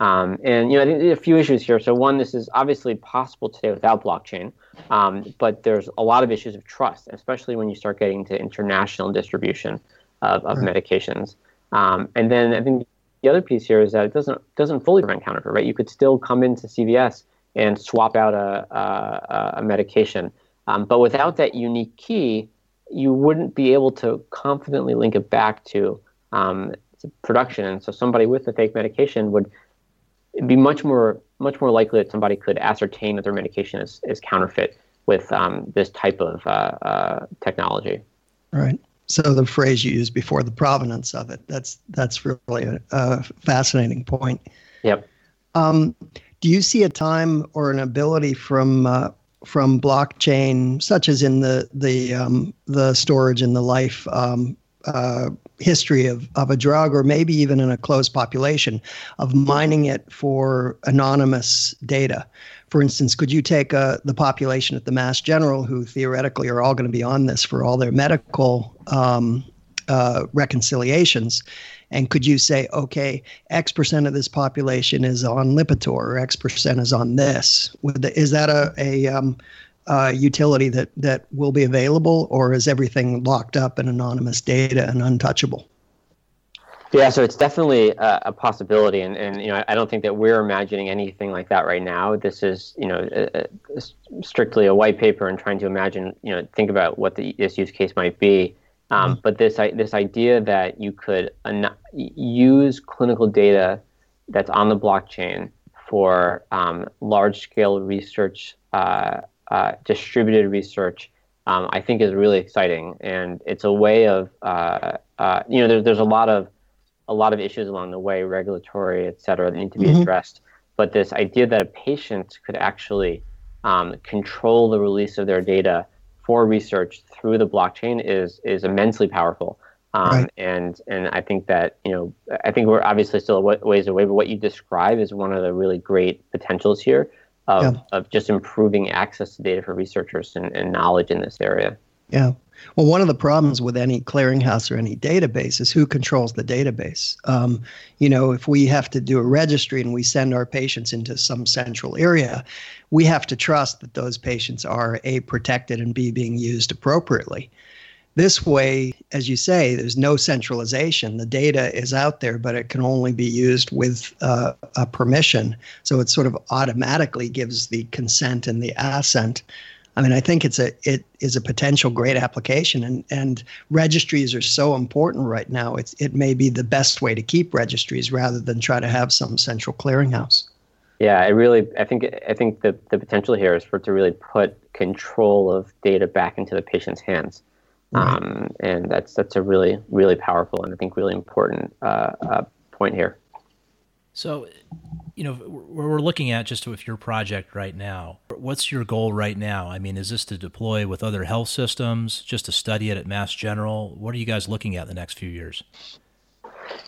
Um, and you know, I think there are a few issues here. So one, this is obviously possible today without blockchain, um, but there's a lot of issues of trust, especially when you start getting to international distribution of, of right. medications. Um, and then I think the other piece here is that it doesn't doesn't fully prevent counterfeit. Right, you could still come into CVS and swap out a, a, a medication, um, but without that unique key, you wouldn't be able to confidently link it back to, um, production. And so somebody with the fake medication would be much more much more likely that somebody could ascertain that their medication is, is counterfeit with um, this type of uh, uh, technology. Right. So the phrase you used before, the provenance of it, that's that's really a, a fascinating point. Yep. Um, do you see a time or an ability from uh, from blockchain, such as in the the um, the storage and the life um, uh, history of, of a drug, or maybe even in a closed population, of mining it for anonymous data. For instance, could you take uh, the population at the Mass General, who theoretically are all going to be on this for all their medical um, uh, reconciliations, and could you say, okay, X percent of this population is on Lipitor, or X percent is on this? The, is that a, a um, uh, utility that that will be available, or is everything locked up in anonymous data and untouchable? Yeah, so it's definitely a, a, possibility, and, and you know I don't think that we're imagining anything like that right now. This is you know a, a, strictly a white paper and trying to imagine you know think about what the, this use case might be. Um, mm-hmm. But this this idea that you could an- use clinical data that's on the blockchain for um, large scale research uh, uh, distributed research, um, I think is really exciting, and it's a way of uh, uh, you know there, there's a lot of a lot of issues along the way, regulatory, et cetera, that need to be mm-hmm. addressed. But this idea that a patient could actually um, control the release of their data for research through the blockchain is is immensely powerful. Um, right. And and I think that you know I think we're obviously still a ways away, but what you describe is one of the really great potentials here of, yeah. of just improving access to data for researchers and, and knowledge in this area. Yeah. Well, one of the problems with any clearinghouse or any database is who controls the database. Um, you know, if we have to do a registry and we send our patients into some central area, we have to trust that those patients are A, protected and B, being used appropriately. This way, as you say, there's no centralization. The data is out there, but it can only be used with uh, a permission. So it sort of automatically gives the consent and the assent. I mean, I think it's a it is a potential great application, and and registries are so important right now. It's it may be the best way to keep registries rather than try to have some central clearinghouse. Yeah, I really I think I think the the potential here is for it to really put control of data back into the patient's hands. Um, and that's that's a really really powerful and I think really important uh, uh, point here. So, you know, we're looking at just with your project right now. What's your goal right now? I mean, is this to deploy with other health systems, just to study it at Mass General? What are you guys looking at the next few years?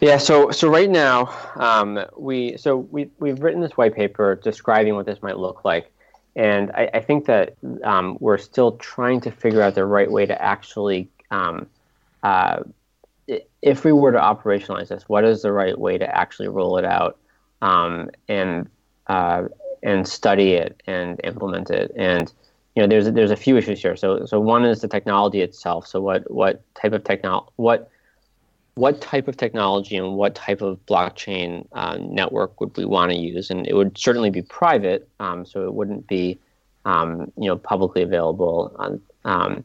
Yeah, so so right now, um, we so we we've written this white paper describing what this might look like. And I, I think that um, we're still trying to figure out the right way to actually, um, uh, if we were to operationalize this, what is the right way to actually roll it out um, and uh, and study it and implement it? And you know, there's there's a few issues here. So so one is the technology itself. So what what type of technology what what type of technology and what type of blockchain uh, network would we want to use? And it would certainly be private, um, so it wouldn't be um, you know publicly available. On, um,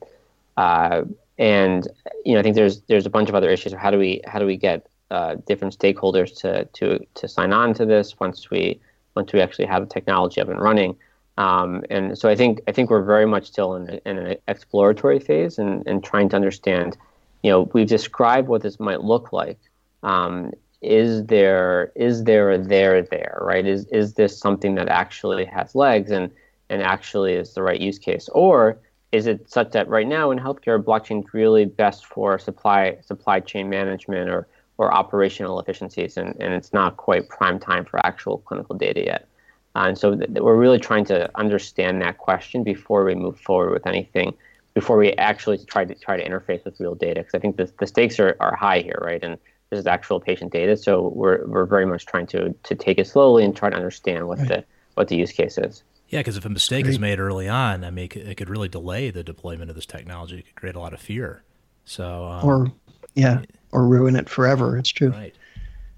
uh, and you know, I think there's there's a bunch of other issues. How do we how do we get uh, different stakeholders to to to sign on to this once we once we actually have the technology up and running? Um, and so I think I think we're very much still in, in an exploratory phase and, and trying to understand you know, we've described what this might look like. Um, is there is there a there there right? Is is this something that actually has legs and and actually is the right use case, or is it such that right now in healthcare, blockchain is really best for supply supply chain management or or operational efficiencies, and, and it's not quite prime time for actual clinical data yet. Uh, and so th- we're really trying to understand that question before we move forward with anything, before we actually try to try to interface with real data, because I think the, the stakes are, are high here, right? And this is actual patient data, so we're, we're very much trying to, to take it slowly and try to understand what right. the what the use case is. Yeah, because if a mistake is made early on, I mean, it could really delay the deployment of this technology. It could create a lot of fear. So, um, or yeah, or ruin it forever. It's true. Right.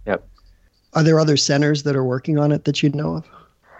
Yep. Are there other centers that are working on it that you'd know of?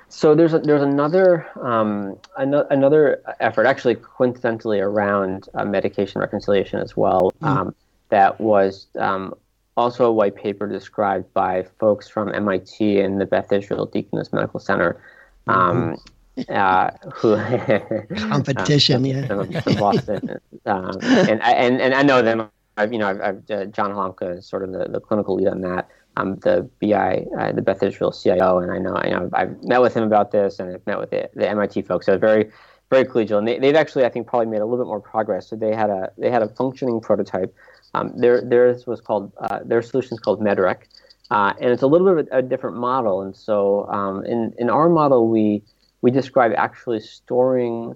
So there's a, there's another um, another effort, actually coincidentally around uh, medication reconciliation as well, mm. um, that was um, also a white paper described by folks from MIT and the Beth Israel Deaconess Medical Center. Um, mm-hmm. Uh, who competition, yeah, from, Boston, um, and, and and I know them. I've you know I've, I've uh, John Halamka is sort of the, the clinical lead on that. I'm the BI, uh, the Beth Israel CIO, and I know, you know I've met with him about this, and I've met with the, the MIT folks. So very, very collegial, and they, have actually, I think, probably made a little bit more progress. So they had a they had a functioning prototype. Um, their theirs was called uh, their solution is called Medrec, uh, and it's a little bit of a, a different model. And so um, in in our model, we we describe actually storing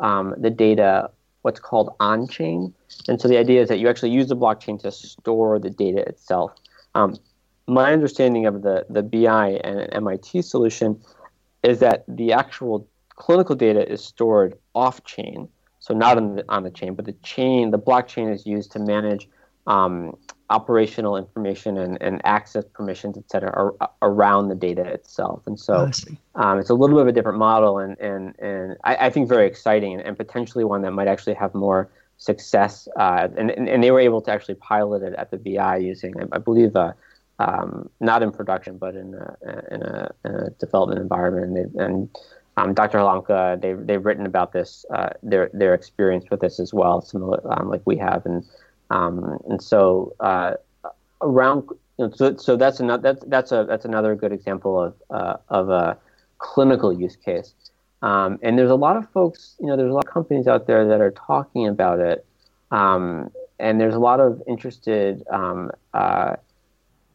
um, the data what's called on chain. And so the idea is that you actually use the blockchain to store the data itself. Um, my understanding of the, the BI and MIT solution is that the actual clinical data is stored off chain, so not on the, on the chain, but the chain, the blockchain is used to manage um, operational information and, and access permissions, et cetera, ar- around the data itself. And so um, it's a little bit of a different model and, and, and I, I think very exciting and, and, potentially one that might actually have more success. Uh, and, and, they were able to actually pilot it at the BI using, I, I believe, uh, um, not in production, but in a, in a, in a development environment. And, and um, Dr. Halamka, they've, they've written about this, uh, their, their experience with this as well, similar um, like we have. And, um, and so uh, around, you know, so, so that's, another, that's, that's, a, that's another good example of, uh, of a clinical use case. Um, and there's a lot of folks, you know, there's a lot of companies out there that are talking about it. Um, and there's a lot of interested uh,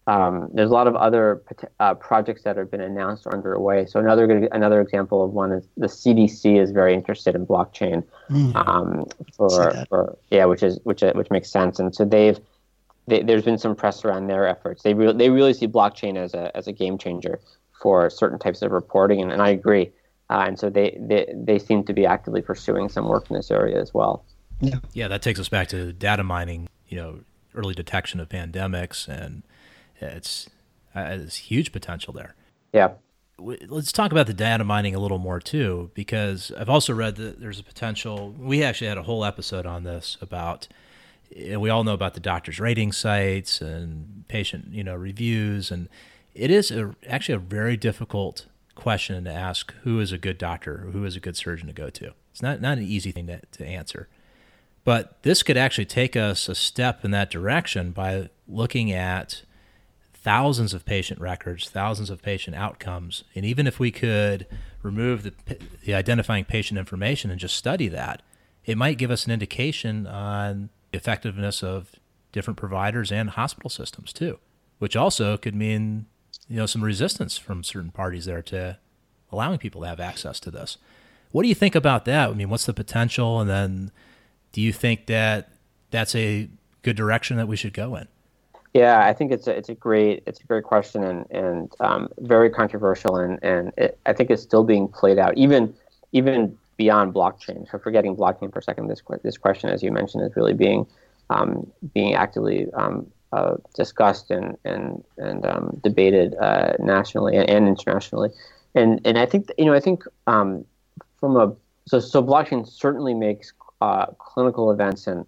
um, there's a lot of other uh, projects that have been announced or underway. So another good, another example of one is the CDC is very interested in blockchain. Mm. Um, for, for, yeah, which is which which makes sense. And so they've they, there's been some press around their efforts. They re- they really see blockchain as a as a game changer for certain types of reporting, and, and I agree. Uh, and so they, they they seem to be actively pursuing some work in this area as well. Yeah, yeah, that takes us back to data mining. You know, early detection of pandemics and it's uh, there's huge potential there. Yeah. Let's talk about the data mining a little more too, because I've also read that there's a potential. We actually had a whole episode on this about. We all know about the doctor's rating sites and patient, you know, reviews, and it is a, actually a very difficult question to ask who is a good doctor or who is a good surgeon to go to. It's not, not an easy thing to, to answer. But this could actually take us a step in that direction by looking at thousands of patient records, thousands of patient outcomes, and even if we could remove the, the identifying patient information and just study that, it might give us an indication on the effectiveness of different providers and hospital systems too, which also could mean you know some resistance from certain parties there to allowing people to have access to this. What do you think about that? I mean, what's the potential, and then do you think that that's a good direction that we should go in? Yeah, I think it's a, it's a great it's a great question and and um, very controversial and and it, I think it's still being played out even even beyond blockchain. So forgetting blockchain for a second, this this question, as you mentioned, is really being um, being actively um, uh, discussed and and and um, debated uh, nationally and, and, internationally. And and I think you know I think um, from a so so blockchain certainly makes uh, clinical events and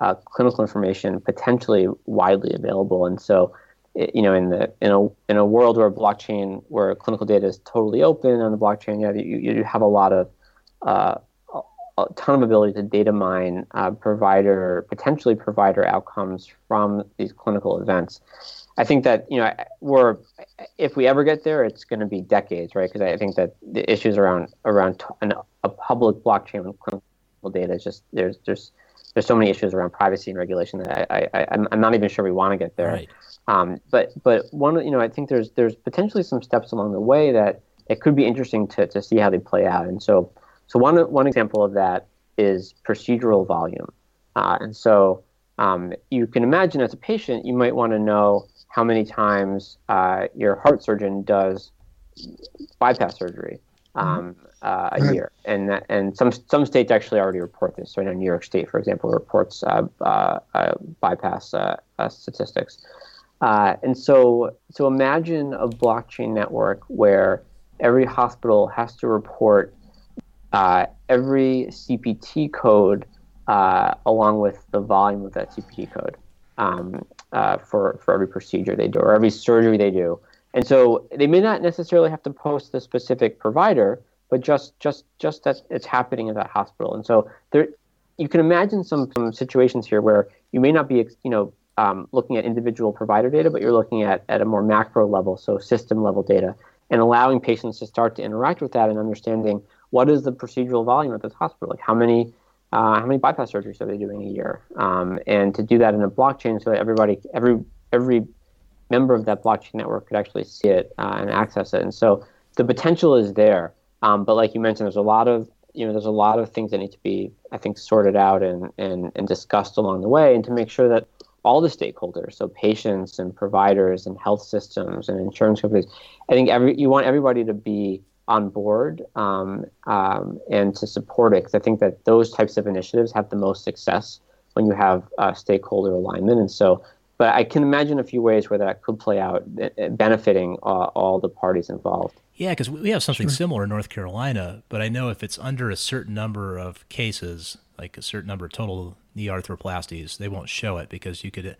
uh, clinical information potentially widely available. And so, you know, in the in a in a world where blockchain, where clinical data is totally open on the blockchain, yeah, you, you have a lot of uh, a ton of ability to data mine uh, provider potentially provider outcomes from these clinical events. I think that you know we're if we ever get there, it's going to be decades, right? Because I think that the issues around around an, a public blockchain with clinical data is just there's there's there's so many issues around privacy and regulation that I, I, I'm, I'm not even sure we want to get there. Right. Um, but but one you know I think there's there's potentially some steps along the way that it could be interesting to, to see how they play out. And so so one one example of that is procedural volume. Uh, and so um, you can imagine as a patient you might want to know how many times uh, your heart surgeon does bypass surgery um, uh, a year, and that, and some some states actually already report this. So, I know New York State, for example, reports uh, uh, uh bypass uh, uh, statistics. and so, so imagine a blockchain network where every hospital has to report every CPT code along with the volume of that CPT code um, for for every procedure they do or every surgery they do. And so they may not necessarily have to post the specific provider, but just just just that it's happening at that hospital. And so there, you can imagine some, some situations here where you may not be you know um, looking at individual provider data, but you're looking at at a more macro level, so system level data, and allowing patients to start to interact with that and understanding what is the procedural volume at this hospital, like how many uh, how many bypass surgeries are they doing a year, um, and to do that in a blockchain so that everybody every every member of that blockchain network could actually see it uh, and access it. And so the potential is there. Um, but like you mentioned, there's a lot of you know there's a lot of things that need to be I think sorted out and and and discussed along the way, and to make sure that all the stakeholders, so patients and providers and health systems and insurance companies, I think every you want everybody to be on board um, um, and to support it because I think that those types of initiatives have the most success when you have uh, stakeholder alignment. And so but I can imagine a few ways where that could play out, eh, eh, benefiting uh, all the parties involved. Yeah, because we have something sure. similar in North Carolina, but I know if it's under a certain number of cases, like a certain number of total knee arthroplasties, they won't show it because you could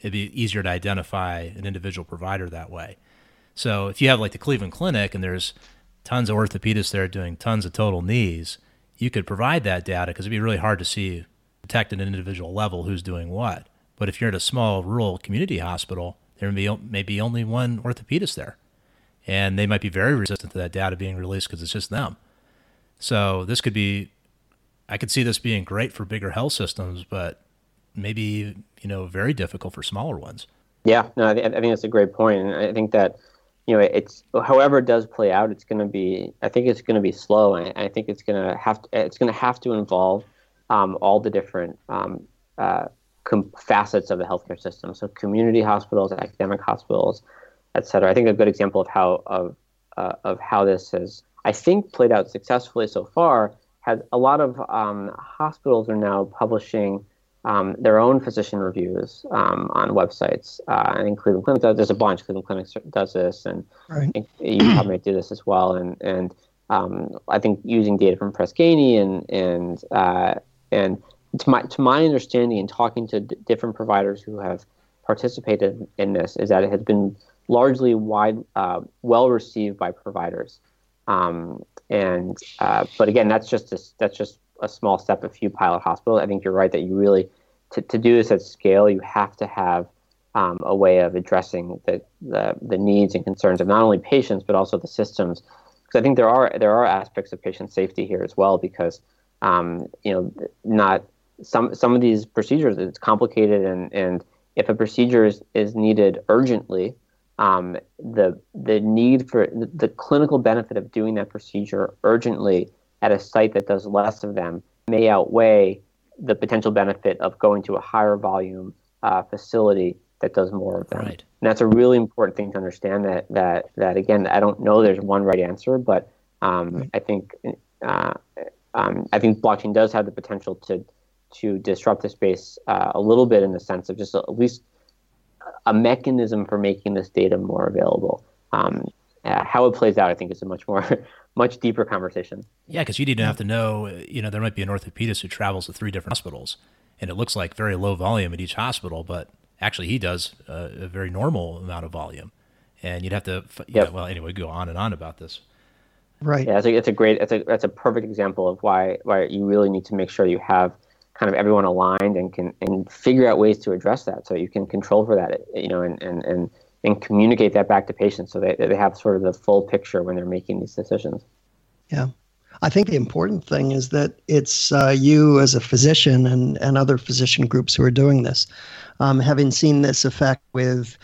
it'd be easier to identify an individual provider that way. So if you have like the Cleveland Clinic and there's tons of orthopedists there doing tons of total knees, you could provide that data because it'd be really hard to see detect at an individual level who's doing what. But if you're at a small rural community hospital, there may, may be only one orthopedist there. And they might be very resistant to that data being released because it's just them. So this could be, I could see this being great for bigger health systems, but maybe, you know, very difficult for smaller ones. Yeah, no, I, th- I think that's a great point. And I think that, you know, it's however it does play out, it's going to be, I think it's going to be slow. And I, I think it's going to have to, it's going to have to involve um, all the different um, uh, com- facets of the healthcare system. So community hospitals, academic hospitals, et cetera. I think a good example of how of uh, of how this has, I think, played out successfully so far. has a lot of um, hospitals are now publishing um, their own physician reviews um, on websites. Uh, and Cleveland Clinic does, there's a bunch. Cleveland Clinic does this, and right. you probably do this as well. And and um, I think using data from Press Ganey and and uh, and to my to my understanding and talking to d- different providers who have participated in this is that it has been largely wide uh, well received by providers. Um, and uh, but again that's just a, that's just a small step a few pilot hospitals. I think you're right that you really to, to do this at scale you have to have um, a way of addressing the, the, the needs and concerns of not only patients but also the systems. Because i think there are there are aspects of patient safety here as well because um, you know not some some of these procedures it's complicated and and if a procedure is, is needed urgently um, the the need for the, the, clinical benefit of doing that procedure urgently at a site that does less of them may outweigh the potential benefit of going to a higher volume uh, facility that does more of them. Right. And that's a really important thing to understand. That that that again, I don't know there's one right answer, but um, I think uh, um, I think blockchain does have the potential to to disrupt the space uh, a little bit in the sense of just at least a mechanism for making this data more available. Um, uh, how it plays out, I think, is a much more, much deeper conversation. Yeah, because you need to have to know, you know, there might be an orthopedist who travels to three different hospitals, and it looks like very low volume at each hospital, but actually he does a, a very normal amount of volume, and you'd have to, yeah. well, anyway, go on and on about this. Right. Yeah, it's a, it's a great, it's a, that's a perfect example of why, why you really need to make sure you have kind of everyone aligned and can and figure out ways to address that. So you can control for that you know and and and, and communicate that back to patients so they, they have sort of the full picture when they're making these decisions. Yeah. I think the important thing is that it's uh, you as a physician and, and other physician groups who are doing this. Um, having seen this effect with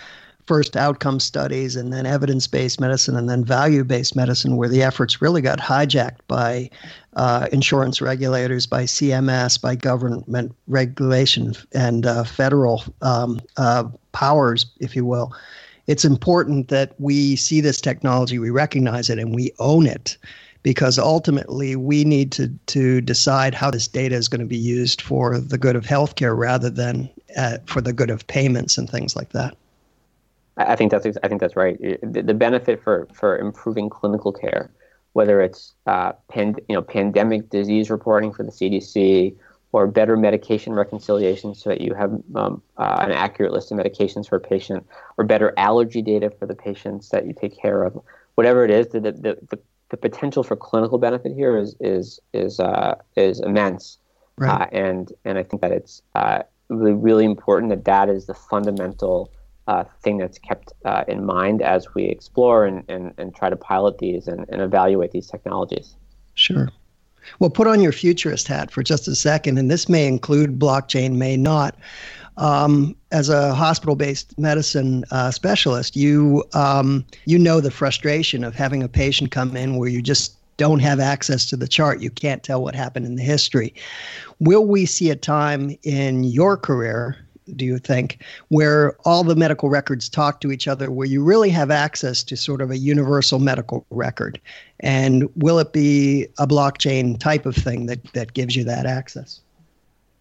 first outcome studies and then evidence based medicine and then value based medicine, where the efforts really got hijacked by uh, insurance regulators, by CMS, by government regulation, and uh, federal um, uh, powers, if you will. It's important that we see this technology, we recognize it, and we own it because ultimately we need to, to decide how this data is going to be used for the good of healthcare rather than uh, for the good of payments and things like that. I think that's I think that's right. The, the benefit for for improving clinical care, whether it's uh, pand, you know pandemic disease reporting for the CDC or better medication reconciliation so that you have um, uh, an accurate list of medications for a patient, or better allergy data for the patients that you take care of. Whatever it is, the the, the, the potential for clinical benefit here is is is uh, is immense, right. Uh, and and I think that it's uh, really really important that that is the fundamental uh, thing that's kept uh, in mind as we explore and, and, and try to pilot these and, and evaluate these technologies. Sure. Well, put on your futurist hat for just a second, and this may include blockchain, may not. Um, as a hospital-based medicine uh, specialist, you um, you know the frustration of having a patient come in where you just don't have access to the chart. You can't tell what happened in the history. Will we see a time in your career do you think, where all the medical records talk to each other, where you really have access to sort of a universal medical record? And will it be a blockchain type of thing that, that gives you that access?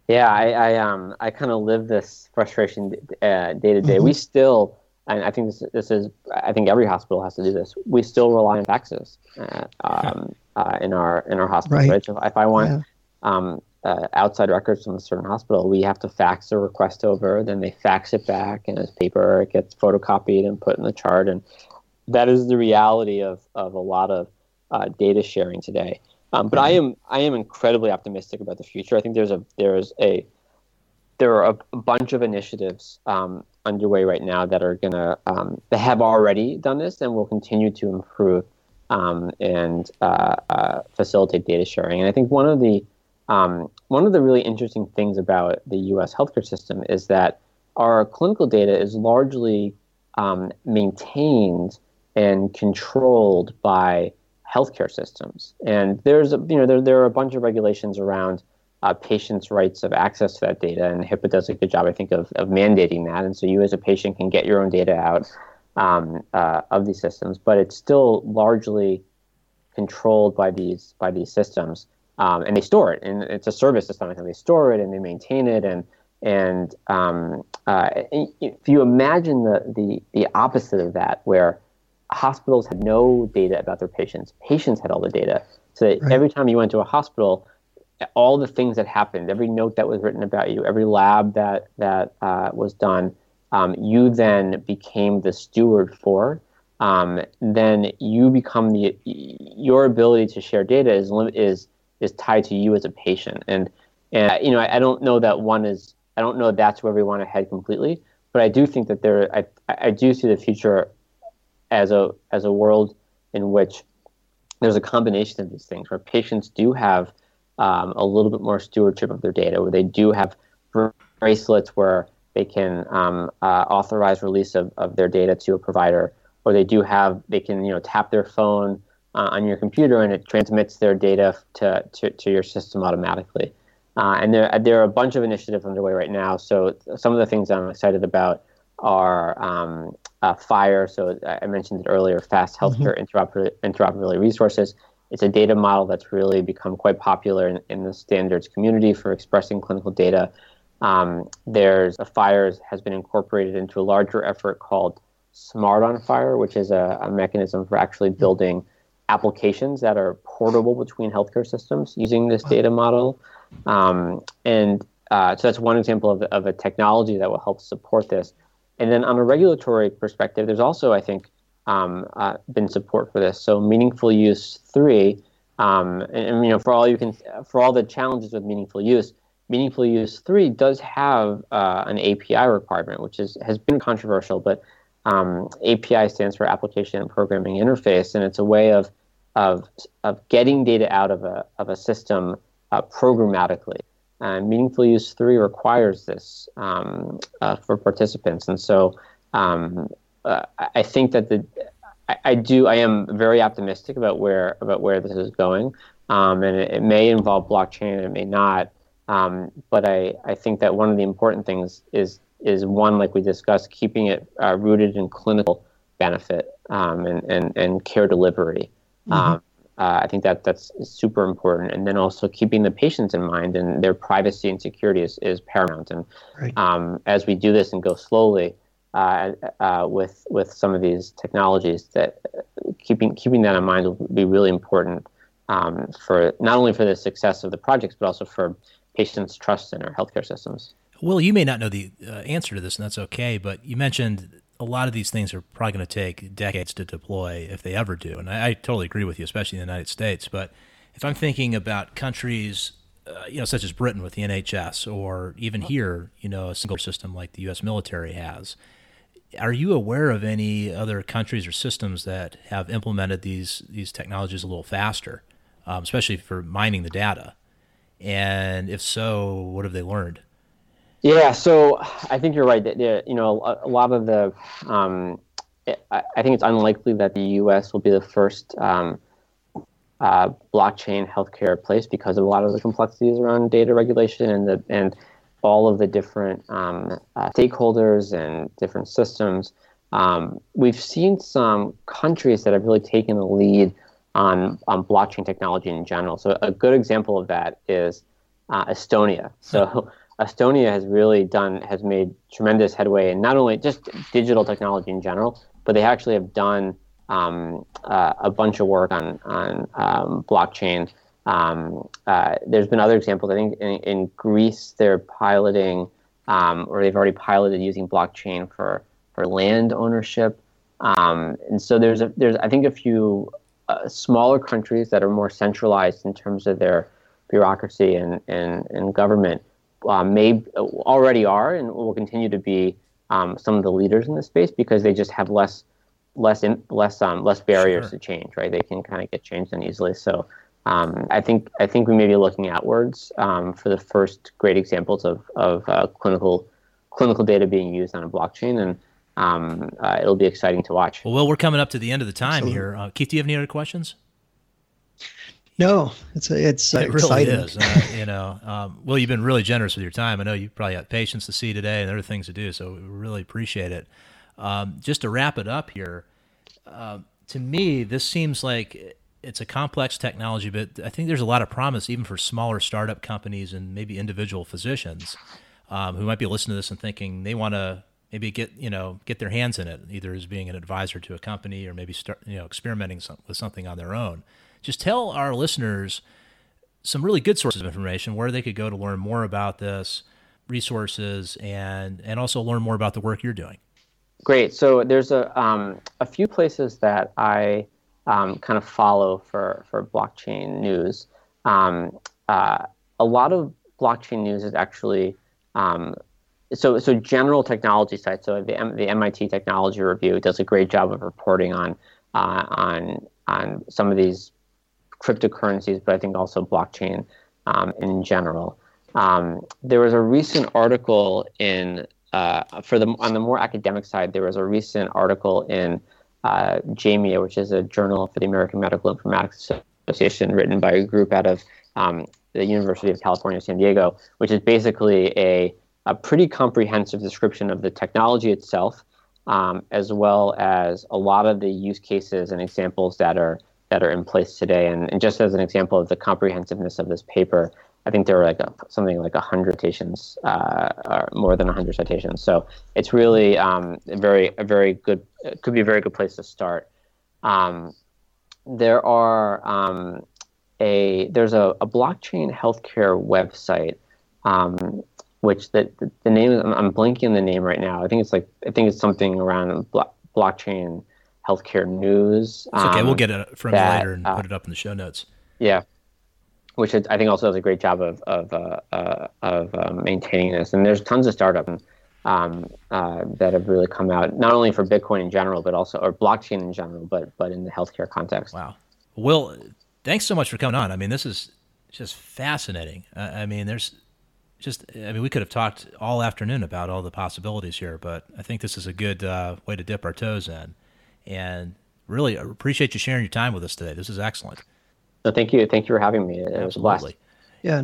Yeah, I, I um I kind of live this frustration uh, day to day. We still, and I think this this is I think every hospital has to do this. We still rely on faxes uh, um, uh, in our in our hospitals. Right. right? So if I want yeah. um, uh, outside records from a certain hospital, we have to fax the request over. Then they fax it back, and as paper, it gets photocopied and put in the chart. And that is the reality of, of a lot of uh, data sharing today. Um, but I am I am incredibly optimistic about the future. I think there's a there's a there are a bunch of initiatives um, underway right now that are gonna um, that have already done this and will continue to improve um, and uh, uh, facilitate data sharing. And I think one of the um, one of the really interesting things about the U.S. healthcare system is that our clinical data is largely um, maintained and controlled by healthcare systems. And there's a, you know there, there are a bunch of regulations around uh, patients' rights of access to that data, and HIPAA does a good job, I think, of, of mandating that. And so you as a patient can get your own data out um, uh, of these systems, but it's still largely controlled by these by these systems um, and they store it, and it's a service system. And they store it and they maintain it, and and um, uh, if you imagine the, the the opposite of that, where hospitals had no data about their patients, patients had all the data, so right. every time you went to a hospital, all the things that happened, every note that was written about you, every lab that that uh, was done, um, you then became the steward for. Um, then you become the your ability to share data is is is tied to you as a patient. And and you know, I, I don't know that one is. I don't know that's where we want to head completely, but I do think that there. I I do see the future as a as a world in which there's a combination of these things where patients do have um, a little bit more stewardship of their data, where they do have bracelets where they can um, uh, authorize release of, of their data to a provider, or they do have they can you know tap their phone uh, on your computer and it transmits their data to, to, to your system automatically. Uh, and there, there are a bunch of initiatives underway right now. So some of the things I'm excited about are um, uh, FHIR. So I mentioned it earlier, Fast mm-hmm. Healthcare mm-hmm. interoper- Interoperability Resources. It's a data model that's really become quite popular in, in the standards community for expressing clinical data. Um, there's a FHIR has been incorporated into a larger effort called SMART on FHIR, which is a, a mechanism for actually building applications that are portable between healthcare systems using this data model. Um, and uh, so that's one example of, of a technology that will help support this. And then on a regulatory perspective, there's also, I think, um, uh, been support for this. So meaningful use three, um, and, and, you know, for all you can, for all the challenges with meaningful use, meaningful use three does have uh, an API requirement, which is has been controversial, but um, API stands for Application Programming Interface, and it's a way of of, of getting data out of a, of a system uh, programmatically. And Meaningful Use 3 requires this um, uh, for participants. And so um, uh, I think that the I, I, do I am very optimistic about where about where this is going, um, and it, it, may involve blockchain, it may not. Um, but I, I think that one of the important things is is one like we discussed, keeping it uh, rooted in clinical benefit um, and, and and care delivery. Mm-hmm. Um, uh, I think that that's super important, and then also keeping the patients in mind and their privacy and security is, is paramount. And right. um, as we do this and go slowly uh, uh, with with some of these technologies, that keeping keeping that in mind will be really important um, for not only for the success of the projects, but also for patients' trust in our healthcare systems. Will, you may not know the uh, answer to this, and that's okay. But you mentioned a lot of these things are probably going to take decades to deploy if they ever do. And I, I, totally agree with you, especially in the United States. But if I'm thinking about countries, uh, you know, such as Britain with the NHS, or even here, you know, a single system like the U.S. military has, are you aware of any other countries or systems that have implemented these these technologies a little faster, um, especially for mining the data? And if so, what have they learned? Yeah, so I think you're right. That, you know, a, lot of the, um, I, think it's unlikely that the U.S. will be the first um, uh, blockchain healthcare place because of a lot of the complexities around data regulation and the and all of the different um, uh, stakeholders and different systems. Um, we've seen some countries that have really taken the lead on on blockchain technology in general. So a good example of that is uh, Estonia. So Estonia has really done has made tremendous headway in not only just digital technology in general, but they actually have done um, uh, a bunch of work on on um, blockchain. Um, uh, there's been other examples. I think in, in Greece they're piloting, um, or they've already piloted using blockchain for for land ownership. Um, and so there's a, there's I think a few uh, smaller countries that are more centralized in terms of their bureaucracy and, and, and government uh, may already are and will continue to be um, some of the leaders in this space because they just have less less in, less um, less barriers sure. to change, right? They can kind of get changed in easily. So um, I think I think we may be looking outwards um, for the first great examples of of uh, clinical clinical data being used on a blockchain, and um, uh, it'll be exciting to watch. Well, we're coming up to the end of the time Absolutely. here. Uh, Keith, do you have any other questions? No, it's it's it exciting. really is. Uh, you know, um, well, you've been really generous with your time. I know you probably got patients to see today and other things to do, so we really appreciate it. Um, just to wrap it up here, uh, to me, this seems like it's a complex technology, but I think there's a lot of promise even for smaller startup companies and maybe individual physicians um, who might be listening to this and thinking they want to maybe get you know get their hands in it, either as being an advisor to a company or maybe start you know experimenting with something on their own just tell our listeners some really good sources of information where they could go to learn more about this, resources, and and also learn more about the work you're doing. Great. So there's a um, a few places that I um, kind of follow for for blockchain news. Um, uh, a lot of blockchain news is actually um, so so general technology sites. So the the MIT Technology Review does a great job of reporting on uh, on on some of these cryptocurrencies, but I think also blockchain um, in general. Um, there was a recent article in uh, for the on the more academic side. There was a recent article in uh, JAMIA, which is a journal for the American Medical Informatics Association, written by a group out of um, the University of California, San Diego, which is basically a a pretty comprehensive description of the technology itself, um, as well as a lot of the use cases and examples that are that are in place today. And, and just as an example of the comprehensiveness of this paper, I think there were like a, something like 100 citations, uh, or more than 100 citations. So it's really um, a very, a very good, could be a very good place to start. Um, there are um, a there's a, a, blockchain healthcare website, um, which the, the, the name I'm, I'm, blanking the name right now. I think it's like I think it's something around blo- blockchain healthcare news. It's okay, um, we'll get it from that, you later and uh, put it up in the show notes. Yeah, which I think also does a great job of of uh, uh, of um, maintaining this. And there's tons of startups um, uh, that have really come out, not only for Bitcoin in general, but also or blockchain in general, but but in the healthcare context. Wow. Will, thanks so much for coming on. I mean, this is just fascinating. I mean, there's just I mean, we could have talked all afternoon about all the possibilities here, but I think this is a good uh, way to dip our toes in. And really appreciate you sharing your time with us today. This is excellent. No, thank you. Thank you for having me. It Absolutely. was a blast. Yeah.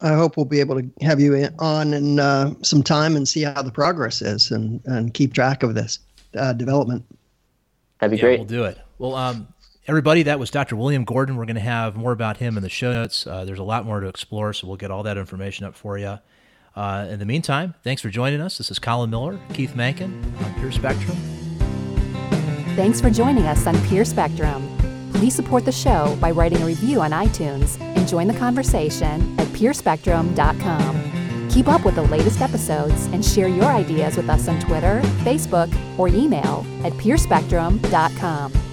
I hope we'll be able to have you on in uh, some time and see how the progress is and, and keep track of this uh, development. That'd be yeah, great. We'll do it. Well, um, everybody, that was Dr. William Gordon. We're going to have more about him in the show notes. Uh, there's a lot more to explore, so we'll get all that information up for you. Uh, in the meantime, thanks for joining us. This is Colin Miller, Keith Mankin on Pure Spectrum. Thanks for joining us on Pure Spectrum. Please support the show by writing a review on iTunes and join the conversation at peerspectrum.com. Keep up with the latest episodes and share your ideas with us on Twitter, Facebook, or email at purespectrum.com.